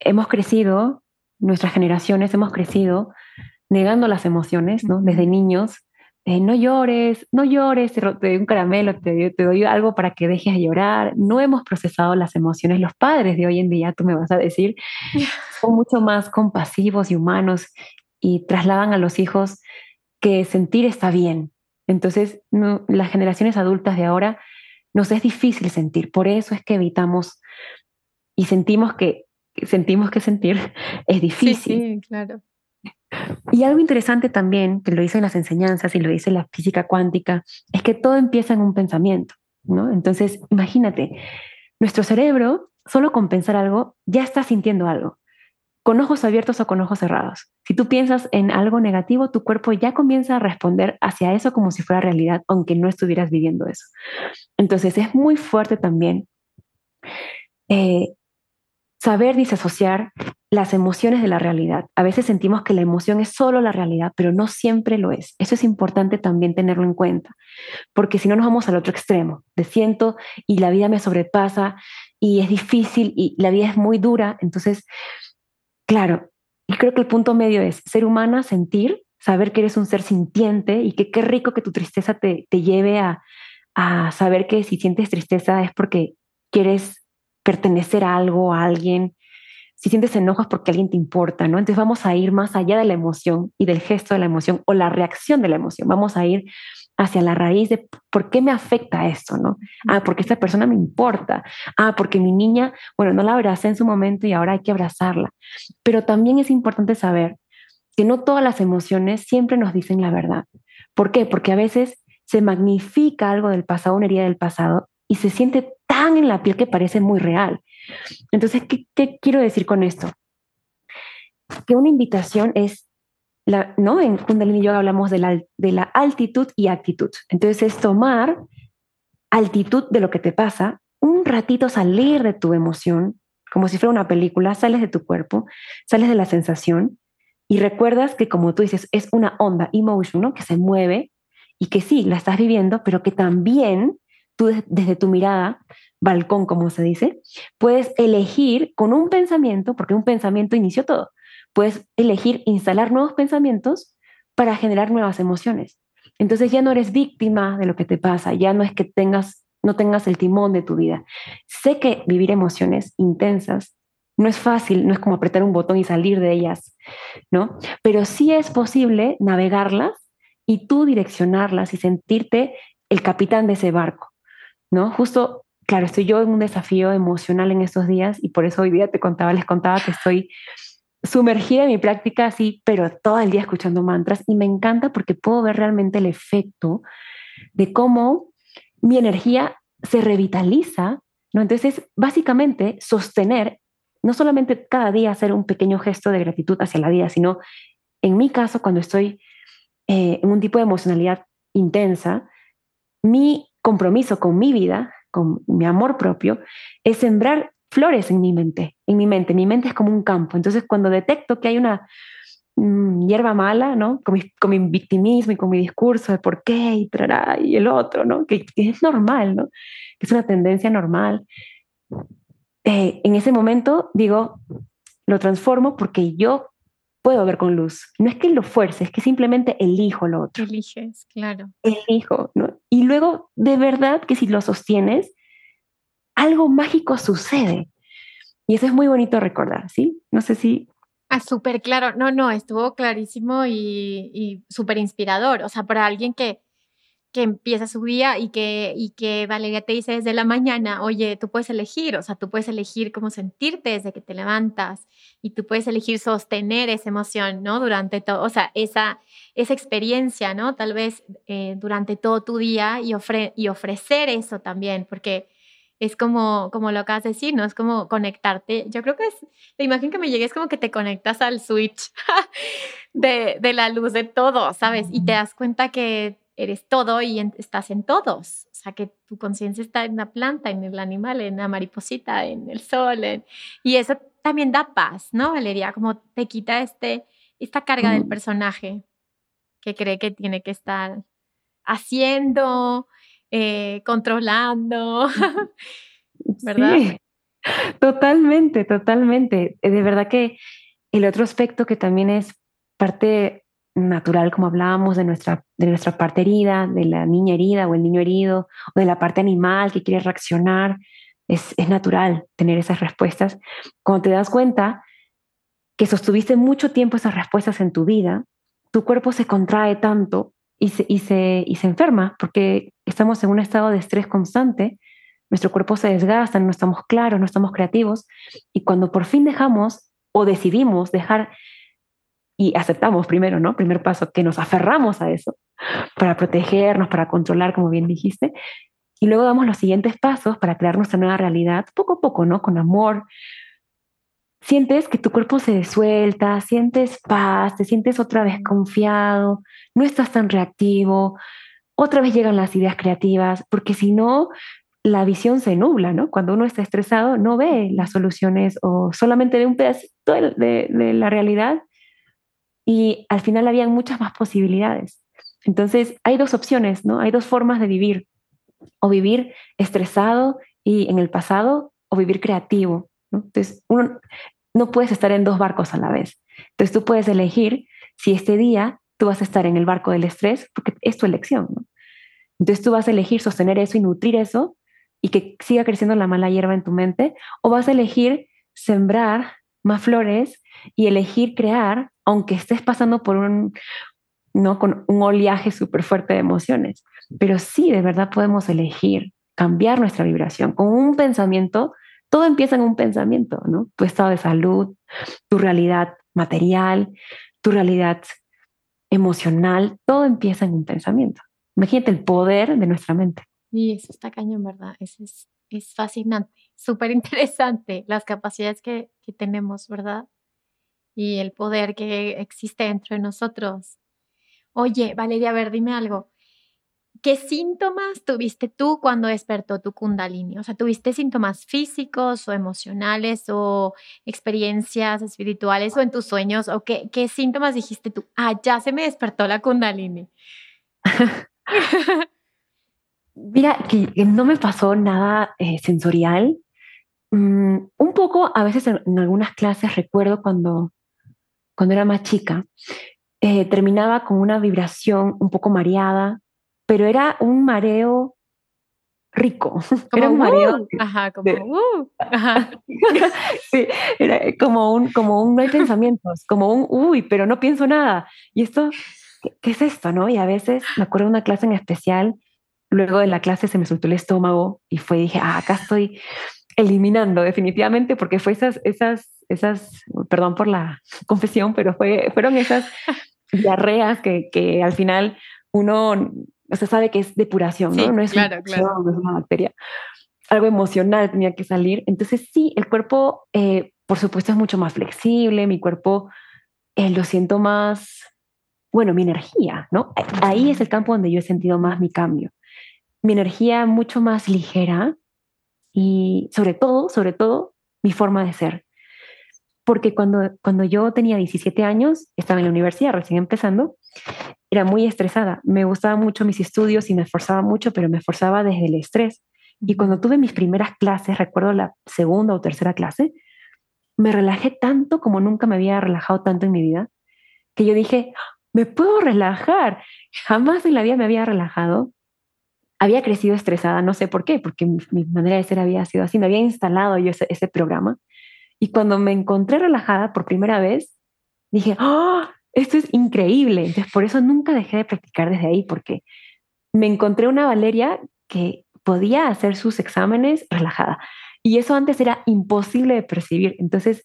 hemos crecido, nuestras generaciones hemos crecido negando las emociones, ¿no? Desde niños, no llores, no llores, te, doy un caramelo, te, te, doy algo para que dejes de llorar. No hemos procesado las emociones. Los padres de hoy en día, tú me vas a decir, son mucho más compasivos y humanos y trasladan a los hijos que sentir está bien, entonces, las generaciones adultas de ahora nos es difícil sentir, por eso es que evitamos y sentimos que sentimos que sentir es difícil. Sí, sí, claro. Y algo interesante también, que lo dice en las enseñanzas y lo dice la física cuántica, es que todo empieza en un pensamiento, ¿no? Entonces, imagínate, nuestro cerebro, solo con pensar algo, ya está sintiendo algo, con ojos abiertos o con ojos cerrados. Si tú piensas en algo negativo, tu cuerpo ya comienza a responder hacia eso como si fuera realidad, aunque no estuvieras viviendo eso. Entonces, es muy fuerte también eh, saber disasociar las emociones de la realidad. A veces sentimos que la emoción es solo la realidad, pero no siempre lo es. Eso es importante también tenerlo en cuenta, porque si no nos vamos al otro extremo, de siento y la vida me sobrepasa y es difícil y la vida es muy dura. Entonces, claro, y creo que el punto medio es ser humana, sentir, saber que eres un ser sintiente y que qué rico que tu tristeza te, te lleve a, a saber que si sientes tristeza es porque quieres pertenecer a algo, a alguien, si sientes enojos porque alguien te importa, ¿no? Entonces vamos a ir más allá de la emoción y del gesto de la emoción o la reacción de la emoción. Vamos a ir hacia la raíz de por qué me afecta esto, ¿no? Ah, porque esta persona me importa. Ah, porque mi niña, bueno, no la abracé en su momento y ahora hay que abrazarla. Pero también es importante saber que no todas las emociones siempre nos dicen la verdad. ¿Por qué? Porque a veces se magnifica algo del pasado, una herida del pasado, y se siente tan en la piel que parece muy real. Entonces, ¿qué, quiero decir con esto? Que una invitación es, la, ¿no? En Kundalini Yoga hablamos de la, de la altitud y actitud. Entonces, es tomar altitud de lo que te pasa, un ratito salir de tu emoción, como si fuera una película, sales de tu cuerpo, sales de la sensación y recuerdas que como tú dices, es una onda, emotion, ¿no? Que se mueve y que sí, la estás viviendo, pero que también tú desde tu mirada, balcón como se dice, puedes elegir con un pensamiento, porque un pensamiento inició todo, puedes elegir instalar nuevos pensamientos para generar nuevas emociones. Entonces ya no eres víctima de lo que te pasa, ya no es que tengas, no tengas el timón de tu vida. Sé que vivir emociones intensas no es fácil, no es como apretar un botón y salir de ellas, ¿no? Pero sí es posible navegarlas y tú direccionarlas y sentirte el capitán de ese barco. ¿no? Justo, claro, estoy yo en un desafío emocional en estos días y por eso hoy día te contaba, les contaba que estoy sumergida en mi práctica así, pero todo el día escuchando mantras y me encanta porque puedo ver realmente el efecto de cómo mi energía se revitaliza. Entonces, básicamente, sostener, no solamente cada día hacer un pequeño gesto de gratitud hacia la vida, sino en mi caso, cuando estoy eh, en un tipo de emocionalidad intensa, mi compromiso con mi vida, con mi amor propio, es sembrar flores en mi mente, en mi mente. Mi mente es como un campo. Entonces, cuando detecto que hay una mm, hierba mala, ¿no? Con mi, victimismo y con mi discurso de por qué y, y el otro, ¿no? Que, es normal, ¿no? Que es una tendencia normal. Eh, en ese momento digo, lo transformo porque yo puedo ver con luz. No es que lo fuerce, es que simplemente elijo lo otro. Eliges, claro. Elijo, ¿no? Y luego, de verdad que si lo sostienes, algo mágico sucede. Y eso es muy bonito recordar, ¿sí? No sé si... Ah, súper claro. No, no, estuvo clarísimo y, y súper inspirador. O sea, para alguien que que empieza su día y que, y que Valeria te dice desde la mañana, oye, tú puedes elegir, o sea, tú puedes elegir cómo sentirte desde que te levantas y tú puedes elegir sostener esa emoción, ¿no? Durante todo, o sea, esa, esa experiencia, ¿no? Tal vez eh, durante todo tu día y, y ofrecer eso también, porque es como, como lo acabas de decir, ¿no? Es como conectarte. Yo creo que es, la imagen que me llega es como que te conectas al switch de, de la luz de todo, ¿sabes? Y te das cuenta que eres todo y estás en todos. O sea, que tu conciencia está en la planta, en el animal, en la mariposita, en el sol. Y eso también da paz, ¿no, Valeria? Como te quita este, esta carga del personaje que cree que tiene que estar haciendo, eh, controlando, ¿verdad? Sí, totalmente, totalmente. De verdad que el otro aspecto que también es parte natural, como hablábamos, de nuestra, de nuestra parte herida, de la niña herida o el niño herido, o de la parte animal que quiere reaccionar. Es, es natural tener esas respuestas. Cuando te das cuenta que sostuviste mucho tiempo esas respuestas en tu vida, tu cuerpo se contrae tanto y se, y se, y se enferma porque estamos en un estado de estrés constante, nuestro cuerpo se desgasta, no estamos claros, no estamos creativos, y cuando por fin dejamos o decidimos dejar y aceptamos primero, ¿no? Primer paso, que nos aferramos a eso para protegernos, para controlar, como bien dijiste. Y luego damos los siguientes pasos para crear nuestra nueva realidad, poco a poco, ¿no? Con amor. Sientes que tu cuerpo se suelta, sientes paz, te sientes otra vez confiado, no estás tan reactivo, otra vez llegan las ideas creativas, porque si no, la visión se nubla, ¿no? Cuando uno está estresado, no ve las soluciones o solamente ve un pedacito de, de la realidad y al final habían muchas más posibilidades. Entonces, hay dos opciones, ¿no? Hay dos formas de vivir. O vivir estresado y en el pasado, o vivir creativo. ¿no? Entonces, uno no puedes estar en dos barcos a la vez. Entonces, tú puedes elegir si este día tú vas a estar en el barco del estrés, porque es tu elección. Entonces, tú vas a elegir sostener eso y nutrir eso y que siga creciendo la mala hierba en tu mente, o vas a elegir sembrar más flores y elegir crear, aunque estés pasando por un, ¿no? Con un oleaje súper fuerte de emociones. Pero sí, de verdad podemos elegir cambiar nuestra vibración con un pensamiento. Todo empieza en un pensamiento, ¿no? Tu estado de salud, tu realidad material, tu realidad emocional, todo empieza en un pensamiento. Imagínate el poder de nuestra mente. Y eso está cañón, ¿verdad? Eso es, es fascinante, súper interesante, las capacidades que, que tenemos, ¿verdad? Y el poder que existe dentro de nosotros. Oye, Valeria, a ver, dime algo. ¿Qué síntomas tuviste tú cuando despertó tu kundalini? O sea, ¿tuviste síntomas físicos o emocionales o experiencias espirituales o en tus sueños? ¿O qué, qué síntomas dijiste tú? Ah, ya se me despertó la kundalini. Mira, que no me pasó nada eh, sensorial. Mm, un poco, a veces en, algunas clases recuerdo cuando cuando era más chica, eh, terminaba con una vibración un poco mareada, pero era un mareo rico. Como era un mareo. ajá, como uh, sí, era como un, como un no hay pensamientos, como un uy, pero no pienso nada. Y esto, ¿qué, es esto, no? Y a veces me acuerdo de una clase en especial, luego de la clase se me soltó el estómago y fue, dije, ah, acá estoy eliminando definitivamente, porque fue esas, esas esas, perdón por la confesión, pero fue, fueron esas diarreas que, que al final uno o sea, sabe que es depuración, ¿no? no es, claro, claro. no es una bacteria. Algo emocional tenía que salir. Entonces, sí, el cuerpo, eh, por supuesto, es mucho más flexible. Mi cuerpo eh, lo siento más, bueno, mi energía, ¿no? Ahí es el campo donde yo he sentido más mi cambio. Mi energía mucho más ligera y sobre todo, sobre todo, mi forma de ser porque cuando, cuando yo tenía 17 años, estaba en la universidad recién empezando, era muy estresada. Me gustaban mucho mis estudios y me esforzaba mucho, pero me esforzaba desde el estrés. Y cuando tuve mis primeras clases, recuerdo la segunda o tercera clase, me relajé tanto como nunca me había relajado tanto en mi vida, que yo dije, me puedo relajar. Jamás en la vida me había relajado. Había crecido estresada, no sé por qué, porque mi, manera de ser había sido así, me había instalado yo ese, ese programa y cuando me encontré relajada por primera vez, dije, ¡oh! Esto es increíble. Entonces, por eso nunca dejé de practicar desde ahí, porque me encontré una Valeria que podía hacer sus exámenes relajada. Y eso antes era imposible de percibir. Entonces,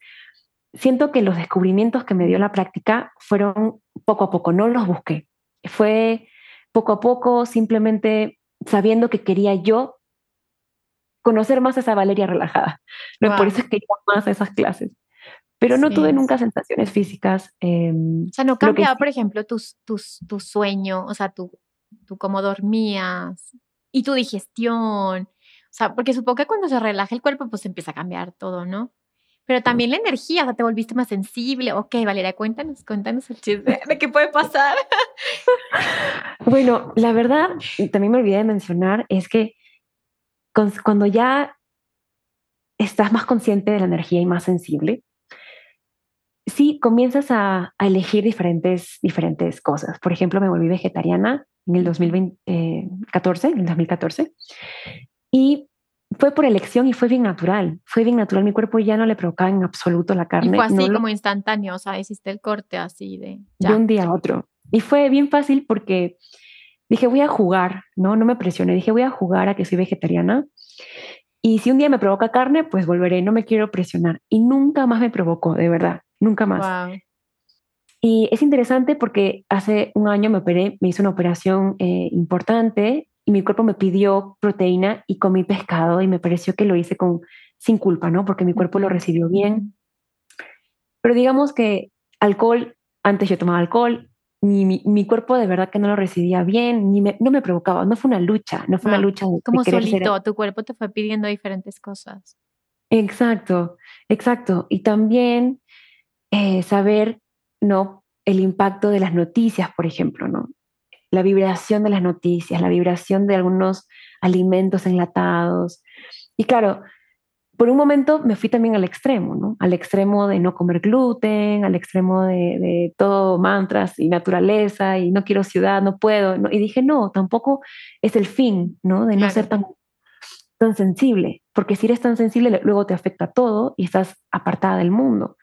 siento que los descubrimientos que me dio la práctica fueron poco a poco, no los busqué. Fue poco a poco, simplemente sabiendo que quería yo conocer más a esa Valeria relajada. ¿no? Por eso es que iba más a esas clases. Pero no tuve nunca sensaciones físicas. Em, o sea, no cambiaba, por ejemplo, tus, tus, tu sueño, o sea, tu, tu cómo dormías y tu digestión. O sea, porque supongo que cuando se relaja el cuerpo, pues empieza a cambiar todo, ¿no? Pero también la energía, o sea, te volviste más sensible. Ok, Valeria, cuéntanos, cuéntanos el chisme de qué puede pasar. bueno, la verdad, también me olvidé de mencionar, es que cuando ya estás más consciente de la energía y más sensible, sí comienzas a, elegir diferentes, diferentes cosas. Por ejemplo, me volví vegetariana en el 2014, en el 2014, y fue por elección y fue bien natural, fue bien natural. Mi cuerpo ya no le provocaba en absoluto la carne. Y fue así como instantáneo, o sea, hiciste el corte así de... De un día a otro. Y fue bien fácil porque dije, voy a jugar, ¿no? No me presioné, dije, voy a jugar a que soy vegetariana. Y si un día me provoca carne, pues volveré, no me quiero presionar. Y nunca más me provocó, de verdad, nunca más. Y es interesante porque hace un año me operé, me hice una operación eh, importante y mi cuerpo me pidió proteína y comí pescado y me pareció que lo hice con, sin culpa, ¿no? Porque mi cuerpo lo recibió bien. Pero digamos que alcohol, antes yo tomaba alcohol, mi, mi, cuerpo de verdad que no lo recibía bien, ni me, no me provocaba, no fue una lucha, no fue una ah, lucha. De, como solito, tu cuerpo te fue pidiendo diferentes cosas. Exacto, exacto. Y también eh, saber, ¿no? El impacto de las noticias, por ejemplo, ¿no? La vibración de las noticias, la vibración de algunos alimentos enlatados. Y claro, por un momento me fui también al extremo, ¿no? Al extremo de no comer gluten, al extremo de, todo mantras y naturaleza y no quiero ciudad, no puedo. Y dije, no, tampoco es el fin, ¿no? De no ser tan tan sensible, porque si eres tan sensible luego te afecta todo y estás apartada del mundo.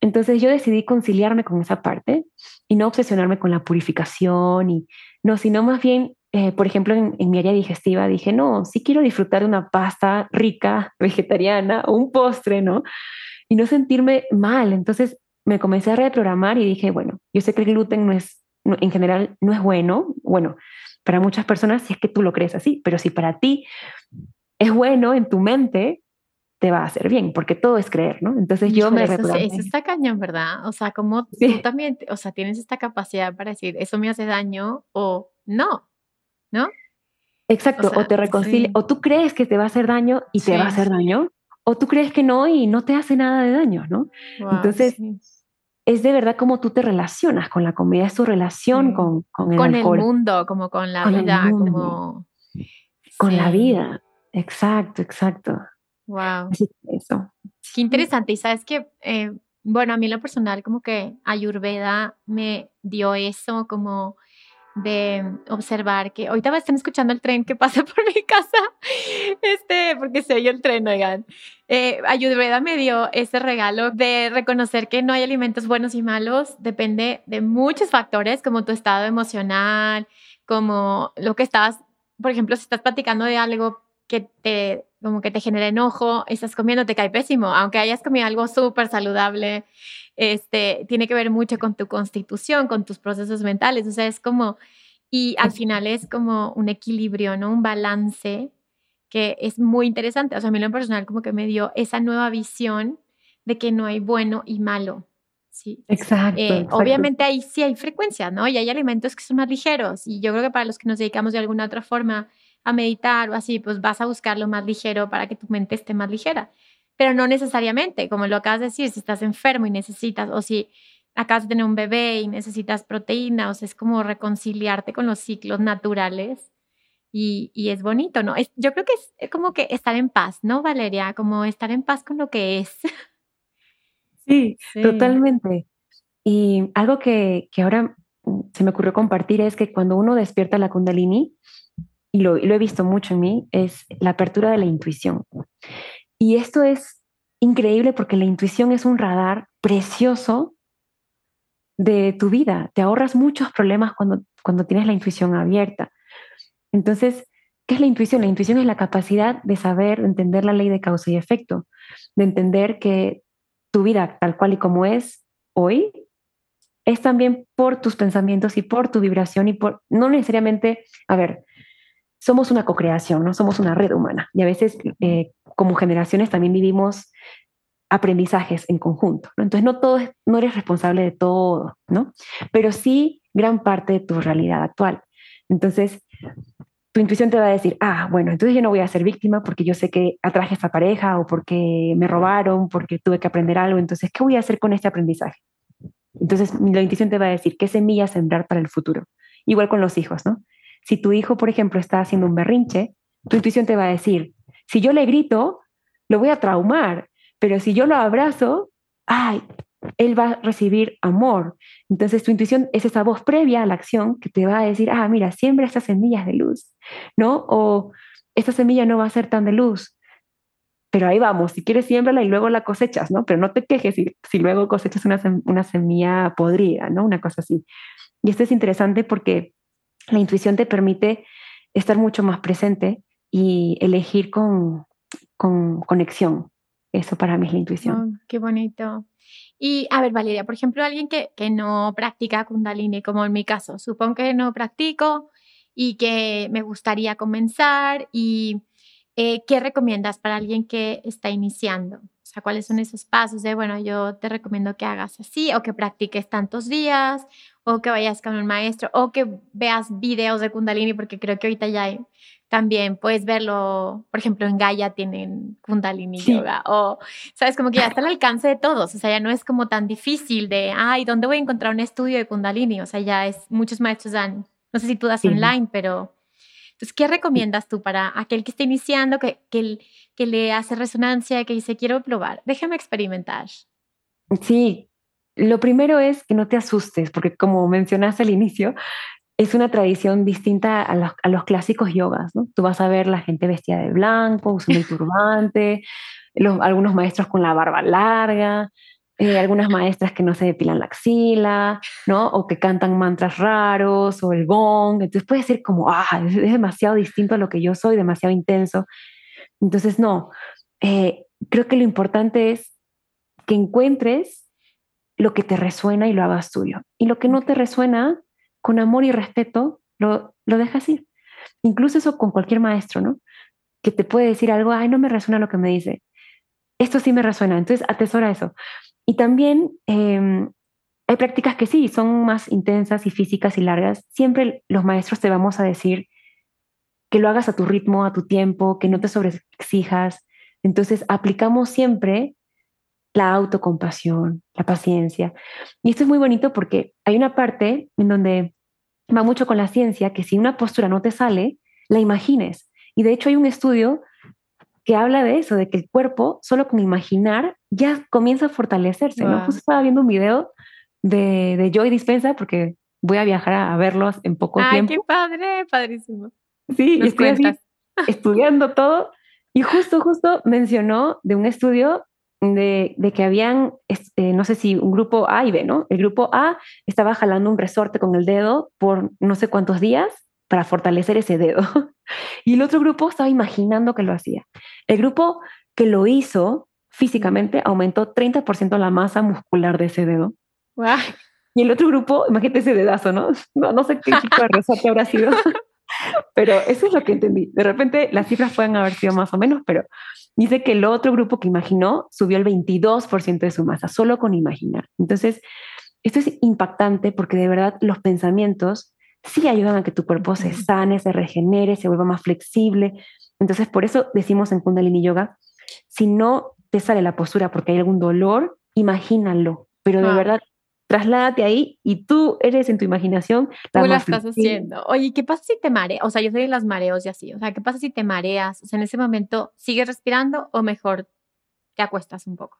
Entonces yo decidí conciliarme con esa parte y no obsesionarme con la purificación y no, sino más bien, eh, por ejemplo, en, mi área digestiva dije, no, sí quiero disfrutar de una pasta rica, vegetariana o un postre, ¿no? Y no sentirme mal. Entonces me comencé a reprogramar y dije, bueno, yo sé que el gluten no es, en general no es bueno, bueno, para muchas personas si es que tú lo crees así, pero si para ti es bueno en tu mente, te va a hacer bien, porque todo es creer, ¿no? Entonces yo me eso, eso está cañón, ¿verdad? O sea, como tú también, o sea, tienes esta capacidad para decir, eso me hace daño o no, ¿no? Exacto, o, te reconcilia, o tú crees que te va a hacer daño y te va a hacer daño, o tú crees que no y no te hace nada de daño, ¿no? Entonces, es de verdad como tú te relacionas con la comida, es tu relación con, con el Con el mundo, como con la vida, como... Con la vida. Exacto, exacto. Wow. eso. Qué interesante. Y sabes que, eh, bueno, a mí en lo personal, como que Ayurveda me dio eso, como de observar que ahorita están escuchando el tren que pasa por mi casa, este, porque se oye el tren, oigan. Eh, Ayurveda me dio ese regalo de reconocer que no hay alimentos buenos y malos, depende de muchos factores, como tu estado emocional, como lo que estabas, por ejemplo, si estás platicando de algo que te, como que te genera enojo, estás comiendo, te cae pésimo, aunque hayas comido algo súper saludable, este, tiene que ver mucho con tu constitución, con tus procesos mentales, o sea, es como, y al final es como un equilibrio, ¿no? Un balance que es muy interesante, o sea, a mí lo personal como que me dio esa nueva visión de que no hay bueno y malo. Sí. Exacto, eh, Obviamente ahí sí hay frecuencia, ¿no? Y hay alimentos que son más ligeros. Y yo creo que para los que nos dedicamos de alguna otra forma a meditar o así, pues vas a buscar lo más ligero para que tu mente esté más ligera. Pero no necesariamente, como lo acabas de decir, si estás enfermo y necesitas, o si acabas de tener un bebé y necesitas proteína, o sea, es como reconciliarte con los ciclos naturales y, y es bonito, ¿no? Es, yo creo que es como que estar en paz, ¿no, Valeria? Como estar en paz con lo que es. Sí, totalmente. Y algo que, que ahora se me ocurrió compartir es que cuando uno despierta la kundalini, y lo, he visto mucho en mí, es la apertura de la intuición. Y esto es increíble porque la intuición es un radar precioso de tu vida. Te ahorras muchos problemas cuando, cuando tienes la intuición abierta. Entonces, ¿qué es la intuición? La intuición es la capacidad de saber, entender la ley de causa y efecto, de entender que tu vida tal cual y como es hoy es también por tus pensamientos y por tu vibración y por, no necesariamente, a ver, somos una co-creación, ¿no? Somos una red humana y a veces eh, como generaciones también vivimos aprendizajes en conjunto, ¿no? Entonces no todo no eres responsable de todo, ¿no? Pero sí gran parte de tu realidad actual. Entonces, tu intuición te va a decir, ah, bueno, entonces yo no voy a ser víctima porque yo sé que atraje a esta pareja o porque me robaron, porque tuve que aprender algo, entonces, ¿qué voy a hacer con este aprendizaje? Entonces, la intuición te va a decir qué semilla sembrar para el futuro. Igual con los hijos, ¿no? Si tu hijo, por ejemplo, está haciendo un berrinche, tu intuición te va a decir, si yo le grito, lo voy a traumar, pero si yo lo abrazo, ay, él va a recibir amor. Entonces tu intuición es esa voz previa a la acción que te va a decir, ah, mira, siembra estas semillas de luz, ¿no? O esta semilla no va a ser tan de luz, pero ahí vamos, si quieres siémbrala y luego la cosechas, ¿no? Pero no te quejes si, si luego cosechas una, una semilla podrida, ¿no? Una cosa así. Y esto es interesante porque la intuición te permite estar mucho más presente y elegir con, con conexión. Eso para mí es la intuición. Oh, qué bonito. Y a ver, Valeria, por ejemplo, alguien que, que no practica Kundalini, como en mi caso, supongo que no practico y que me gustaría comenzar y eh, ¿qué recomiendas para alguien que está iniciando? O sea, ¿cuáles son esos pasos de, bueno, yo te recomiendo que hagas así o que practiques tantos días o que vayas con un maestro o que veas videos de Kundalini porque creo que ahorita ya hay también puedes verlo, por ejemplo, en Gaia tienen Kundalini Yoga o, sabes, como que ya está al alcance de todos, o sea, ya no es como tan difícil de, ay, ¿dónde voy a encontrar un estudio de Kundalini? O sea, ya es, muchos maestros dan, no sé si tú das online, pero, entonces, ¿qué recomiendas tú para aquel que está iniciando, que, que, que le hace resonancia, que dice, quiero probar, déjame experimentar? Sí, lo primero es que no te asustes, porque como mencionaste al inicio, es una tradición distinta a los, a los, clásicos yogas, ¿no? Tú vas a ver la gente vestida de blanco, usando el turbante, los, algunos maestros con la barba larga, eh, algunas maestras que no se depilan la axila, ¿no? O que cantan mantras raros, o el gong. Entonces puede ser como, ah, es, demasiado distinto a lo que yo soy, demasiado intenso. Entonces, no, eh, creo que lo importante es que encuentres lo que te resuena y lo hagas tuyo. Y lo que no te resuena, con amor y respeto, lo, lo dejas ir. Incluso eso con cualquier maestro, ¿no? Que te puede decir algo, ay, no me resuena lo que me dice. Esto sí me resuena, entonces atesora eso. Y también em, hay prácticas que sí, son más intensas y físicas y largas. Siempre los maestros te vamos a decir que lo hagas a tu ritmo, a tu tiempo, que no te sobreexijas. Entonces aplicamos siempre la autocompasión, la paciencia. Y esto es muy bonito porque hay una parte en donde va mucho con la ciencia, que si una postura no te sale, la imagines. Y de hecho hay un estudio que habla de eso, de que el cuerpo, solo con imaginar, ya comienza a fortalecerse. ¿no? Justo estaba viendo un video de, de Joy Dispensa, porque voy a viajar a, verlos en poco tiempo. ¡Ay, qué padre! Padrísimo. Sí, estoy estudiando todo. Y justo, justo mencionó de un estudio de, que habían, este, no sé si un grupo A y B, ¿no? El grupo A estaba jalando un resorte con el dedo por no sé cuántos días para fortalecer ese dedo. y el otro grupo estaba imaginando que lo hacía. El grupo que lo hizo físicamente aumentó 30% la masa muscular de ese dedo. Y el otro grupo, imagínate ese dedazo, ¿no? No, no sé qué tipo de resorte habrá sido. pero eso es lo que entendí. De repente las cifras pueden haber sido más o menos, pero dice que el otro grupo que imaginó subió el 22% de su masa, solo con imaginar. Entonces, esto es impactante porque de verdad los pensamientos sí ayudan a que tu cuerpo se sane, se regenere, se vuelva más flexible. Entonces, por eso decimos en Kundalini Yoga, si no te sale la postura porque hay algún dolor, imagínalo, pero de ah. verdad trasládate ahí y tú eres en tu imaginación. La tú la estás haciendo. Oye, ¿qué pasa si te mareas? O sea, yo soy de las mareos y así. O sea, ¿qué pasa si te mareas? O sea, en ese momento, ¿sigues respirando o mejor te acuestas un poco?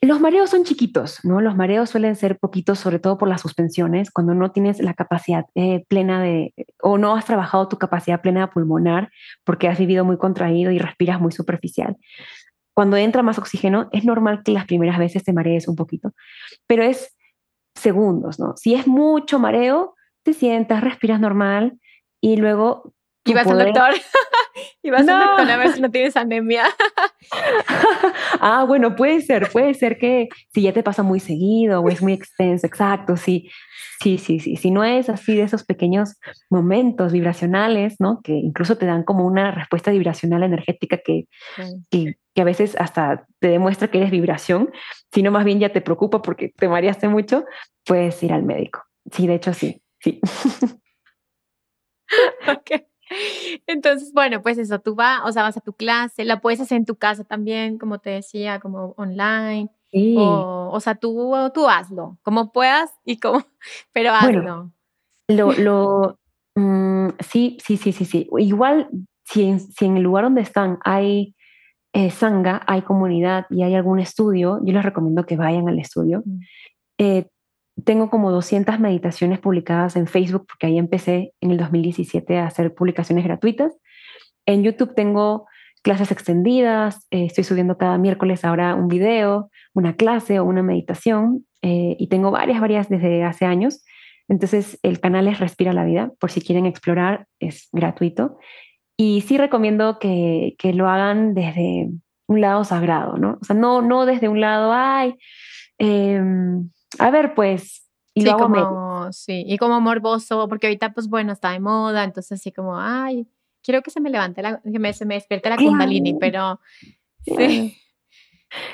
Los mareos son chiquitos, ¿no? Los mareos suelen ser poquitos, sobre todo por las suspensiones, cuando no tienes la capacidad eh, plena de, o no has trabajado tu capacidad plena pulmonar porque has vivido muy contraído y respiras muy superficial. Cuando entra más oxígeno, es normal que las primeras veces te marees un poquito, pero es segundos, ¿no? Si es mucho mareo, te sientas, respiras normal y luego... Y vas al doctor. y vas al doctor a ver si no tienes anemia. ah, bueno, puede ser, puede ser que si ya te pasa muy seguido o es muy extenso, exacto, sí, sí, sí, sí. Si no es así de esos pequeños momentos vibracionales, ¿no? Que incluso te dan como una respuesta vibracional energética que, que, que a veces hasta te demuestra que eres vibración, sino más bien ya te preocupa porque te mareaste mucho, puedes ir al médico. Sí, de hecho sí, sí. ok. Entonces, bueno, pues eso, tú vas, o sea, vas a tu clase, la puedes hacer en tu casa también, como te decía, como online. Sí. O, o sea, tú, tú hazlo, como puedas y como, pero hazlo. lo, lo mm, sí, sí, sí, sí, sí. Igual, si si en el lugar donde están hay eh, Sangha hay comunidad y hay algún estudio, yo les recomiendo que vayan al estudio. Mm. Eh, tengo como 200 meditaciones publicadas en Facebook porque ahí empecé en el 2017 a hacer publicaciones gratuitas. En YouTube tengo clases extendidas, eh, estoy subiendo cada miércoles ahora un video, una clase o una meditación y tengo varias, varias desde hace años. Entonces el canal es Respira la Vida, por si quieren explorar, es gratuito. Y sí recomiendo que, que, lo hagan desde un lado sagrado, ¿no? O sea, no, no desde un lado, ay, Em, a ver, pues, y sí, como, sí, y como morboso, porque ahorita, pues bueno, está de moda, entonces así como, ay, quiero que se me levante, la, que me, se me despierte la kundalini, pero sí.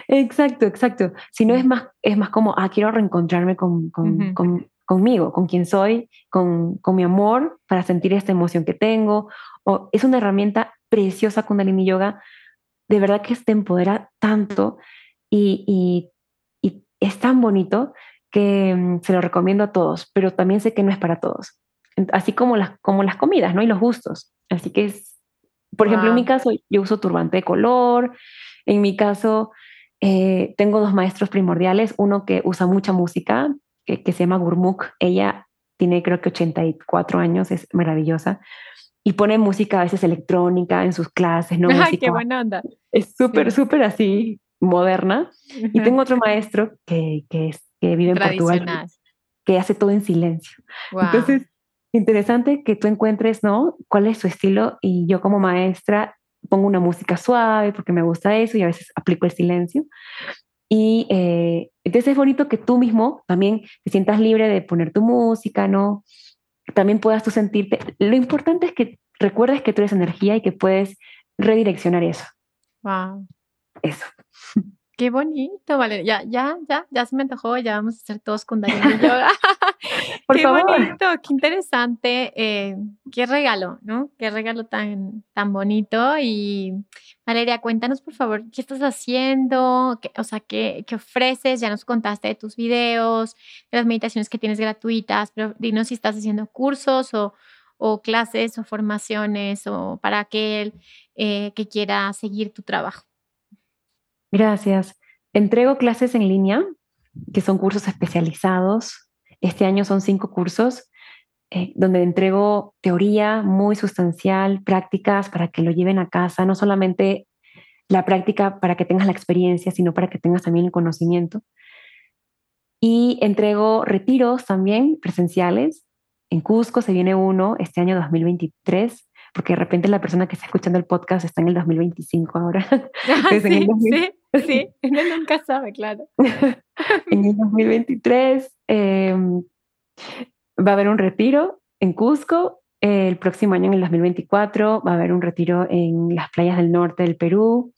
Exacto, exacto. Si no es más, es más como, ah, quiero reencontrarme con, con, conmigo, con quien soy, con, con, mi amor, para sentir esta emoción que tengo. O, es una herramienta preciosa Kundalini Yoga, de verdad que te empodera tanto y, y, y es tan bonito que mm, se lo recomiendo a todos, pero también sé que no es para todos. Así como las, como las comidas, ¿no? Y los gustos. Así que es, por ejemplo, en mi caso, yo uso turbante de color. En mi caso, eh, tengo dos maestros primordiales, uno que usa mucha música, que, que se llama Gurmuk. Ella tiene creo que 84 años, es maravillosa. Y pone música a veces electrónica en sus clases, ¿no? Ay, qué buena onda. Es súper, súper así moderna. Y tengo otro maestro que, que es que vive en Portugal, que hace todo en silencio. Entonces, interesante que tú encuentres, ¿no? ¿Cuál es su estilo? Y yo como maestra pongo una música suave porque me gusta eso y a veces aplico el silencio. Y eh, entonces es bonito que tú mismo también te sientas libre de poner tu música, ¿no? También puedas tú sentirte. Lo importante es que recuerdes que tú eres energía y que puedes redireccionar eso. Wow. Eso. Qué bonito, vale. Ya, ya, ya, ya se me antojó, ya vamos a hacer todos con Daniel Yoga. qué bonito, qué interesante, eh, qué regalo, ¿no? Qué regalo tan, tan bonito. Y Valeria, cuéntanos por favor, ¿qué estás haciendo? o sea, ¿qué, ¿qué, ofreces? Ya nos contaste de tus videos, de las meditaciones que tienes gratuitas, pero dinos si estás haciendo cursos o, o clases o formaciones o para aquel eh, que quiera seguir tu trabajo. Gracias. Entrego clases en línea, que son cursos especializados. Este año son cinco cursos eh, donde entrego teoría muy sustancial, prácticas para que lo lleven a casa, no solamente la práctica para que tengas la experiencia, sino para que tengas también el conocimiento. Y entrego retiros también presenciales. En Cusco se viene uno este año 2023 porque de repente la persona que está escuchando el podcast está en el 2025 ahora. sí, sí, sí, uno nunca sabe, claro. en el 2023 em, va a haber un retiro en Cusco. el próximo año, en el 2024, va a haber un retiro en las playas del norte del Perú.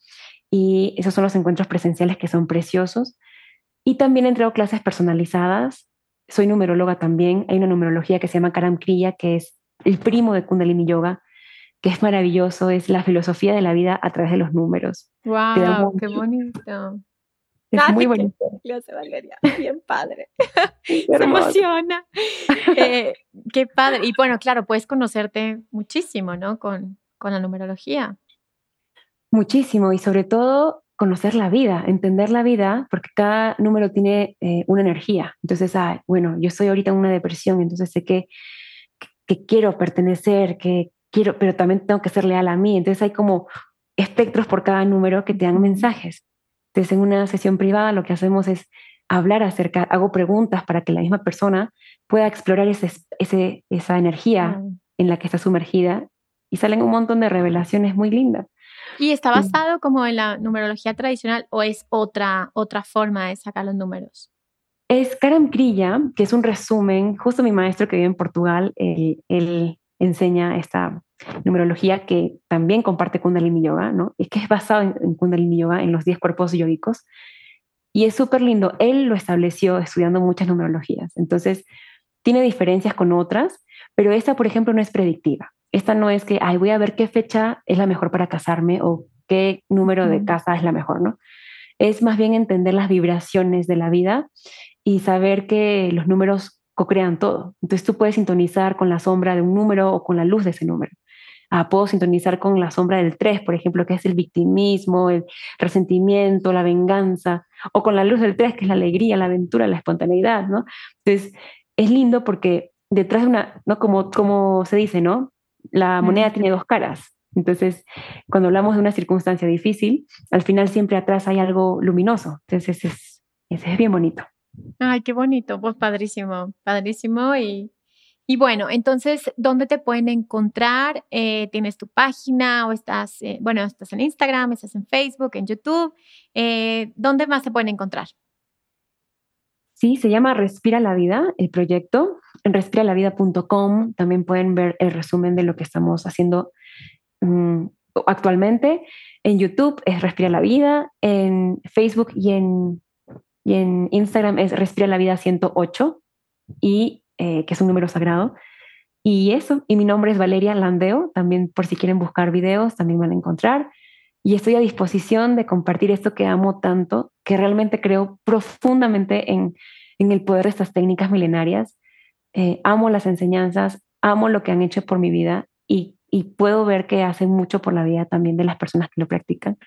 Y esos son los encuentros presenciales que son preciosos. Y también entrego clases personalizadas. Soy numeróloga también. Hay una numerología que se llama Karam Kriya, que es el primo de Kundalini Yoga, que es maravilloso, es la filosofía de la vida a través de los números. ¡Wow! ¡Qué bonito! Es muy bonito. Qué Valeria. Bien padre. Se emociona. Eh, qué padre. Y bueno, claro, puedes conocerte muchísimo, ¿no? Con, con la numerología. Muchísimo. Y sobre todo, conocer la vida, entender la vida, porque cada número tiene eh, una energía. Entonces, ah, bueno, yo estoy ahorita en una depresión, entonces sé que, que quiero pertenecer, que, quiero, pero también tengo que ser leal a mí. Entonces hay como espectros por cada número que te dan mensajes. Entonces en una sesión privada lo que hacemos es hablar acerca, hago preguntas para que la misma persona pueda explorar ese, ese, esa energía en la que está sumergida y salen un montón de revelaciones muy lindas. ¿Y está basado como en la numerología tradicional o es otra, otra forma de sacar los números? Es Karam Kriya, que es un resumen, justo mi maestro que vive en Portugal, él, él enseña esta numerología que también comparte Kundalini Yoga, ¿no? Es que es basado en, Kundalini Yoga, en los 10 cuerpos yógicos. Y es súper lindo. Él lo estableció estudiando muchas numerologías. Entonces, tiene diferencias con otras, pero esta, por ejemplo, no es predictiva. Esta no es que, ay, voy a ver qué fecha es la mejor para casarme o qué número de casa es la mejor, ¿no? Es más bien entender las vibraciones de la vida y saber que los números co-crean todo. Entonces tú puedes sintonizar con la sombra de un número o con la luz de ese número. Ah, puedo sintonizar con la sombra del 3, por ejemplo, que es el victimismo, el resentimiento, la venganza, o con la luz del 3, que es la alegría, la aventura, la espontaneidad, ¿no? Entonces, es lindo porque detrás de una, ¿no? Como, como se dice, ¿no? La moneda tiene dos caras. Entonces, cuando hablamos de una circunstancia difícil, al final siempre atrás hay algo luminoso. Entonces, es, es, es bien bonito. Ay, qué bonito, pues padrísimo, padrísimo. Y, y bueno, entonces, ¿dónde te pueden encontrar? Eh, ¿Tienes tu página o estás, eh, bueno, estás en Instagram, estás en Facebook, en YouTube? Eh, ¿Dónde más te pueden encontrar? Sí, se llama Respira la Vida, el proyecto. En respiralavida.com también pueden ver el resumen de lo que estamos haciendo mm, actualmente. En YouTube es Respira la Vida, en Facebook y en, y en Instagram es Respira la Vida 108, y, eh, que es un número sagrado. Y eso, y mi nombre es Valeria Landeo, también por si quieren buscar videos, también van a encontrar. Y estoy a disposición de compartir esto que amo tanto, que realmente creo profundamente en, en el poder de estas técnicas milenarias. Eh, amo las enseñanzas, amo lo que han hecho por mi vida y, y puedo ver que hacen mucho por la vida también de las personas que lo practican.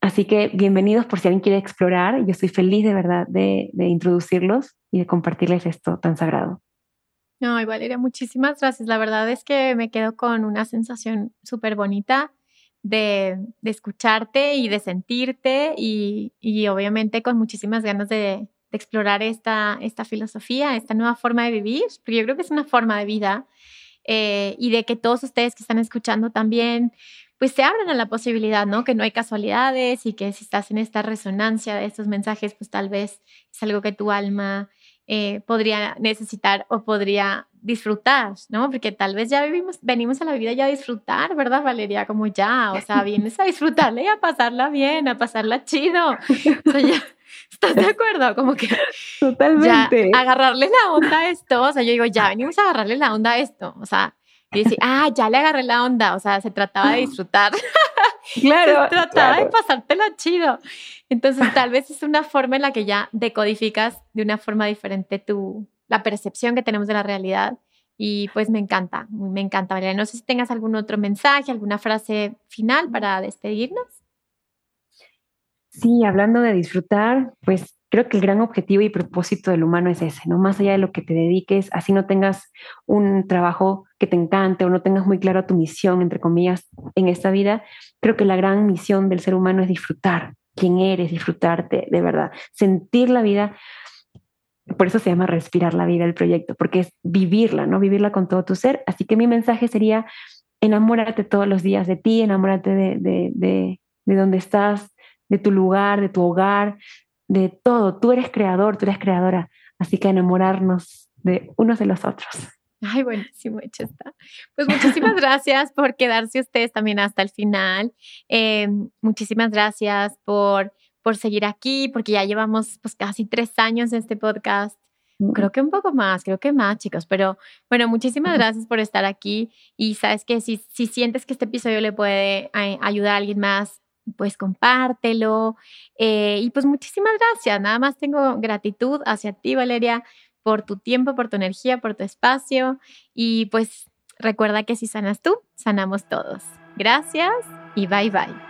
Así que bienvenidos por si alguien quiere explorar. Yo estoy feliz de verdad de, de introducirlos y de compartirles esto tan sagrado. No, Valeria, muchísimas gracias. La verdad es que me quedo con una sensación súper bonita de, de, escucharte y de sentirte y, y, obviamente con muchísimas ganas de, de, explorar esta, esta filosofía, esta nueva forma de vivir, porque yo creo que es una forma de vida eh, y de que todos ustedes que están escuchando también pues se abran a la posibilidad, ¿no? Que no hay casualidades y que si estás en esta resonancia de estos mensajes, pues tal vez es algo que tu alma eh, podría necesitar o podría disfrutar, ¿no? Porque tal vez ya vivimos, venimos a la vida ya a disfrutar, ¿verdad, Valeria? Como ya, o sea, vienes a disfrutarla y a pasarla bien, a pasarla chido. O sea, ya, ¿estás de acuerdo? Como que Totalmente. Ya, agarrarle la onda a esto, o sea, yo digo, ya venimos a agarrarle la onda a esto, o sea, y decir, ah, ya le agarré la onda, o sea, se trataba de disfrutar. Claro. se trataba claro. de pasártela chido. Entonces, tal vez es una forma en la que ya decodificas de una forma diferente tu, la percepción que tenemos de la realidad. Y pues me encanta, me encanta, Valeria. No sé si tengas algún otro mensaje, alguna frase final para despedirnos. Sí, hablando de disfrutar, pues creo que el gran objetivo y propósito del humano es ese, ¿no? Más allá de lo que te dediques, así no tengas un trabajo que te encante o no tengas muy clara tu misión, entre comillas, en esta vida, creo que la gran misión del ser humano es disfrutar quién eres, disfrutarte de verdad, sentir la vida. Por eso se llama respirar la vida el proyecto, porque es vivirla, ¿no? Vivirla con todo tu ser. Así que mi mensaje sería, enamórate todos los días de ti, enamórate de, de, de, de donde estás, de tu lugar, de tu hogar, de todo. Tú eres creador, tú eres creadora. Así que enamorarnos de unos de los otros. Ay, buenísimo, hecho está. Pues muchísimas gracias por quedarse ustedes también hasta el final. Eh, muchísimas gracias por, por seguir aquí, porque ya llevamos pues casi tres años en este podcast. Creo que un poco más, creo que más, chicos. Pero bueno, muchísimas gracias por estar aquí. Y sabes que si, si sientes que este episodio le puede eh, ayudar a alguien más, pues compártelo. Eh, y pues muchísimas gracias. Nada más tengo gratitud hacia ti, Valeria, por tu tiempo, por tu energía, por tu espacio. Y pues recuerda que si sanas tú, sanamos todos. Gracias y bye bye.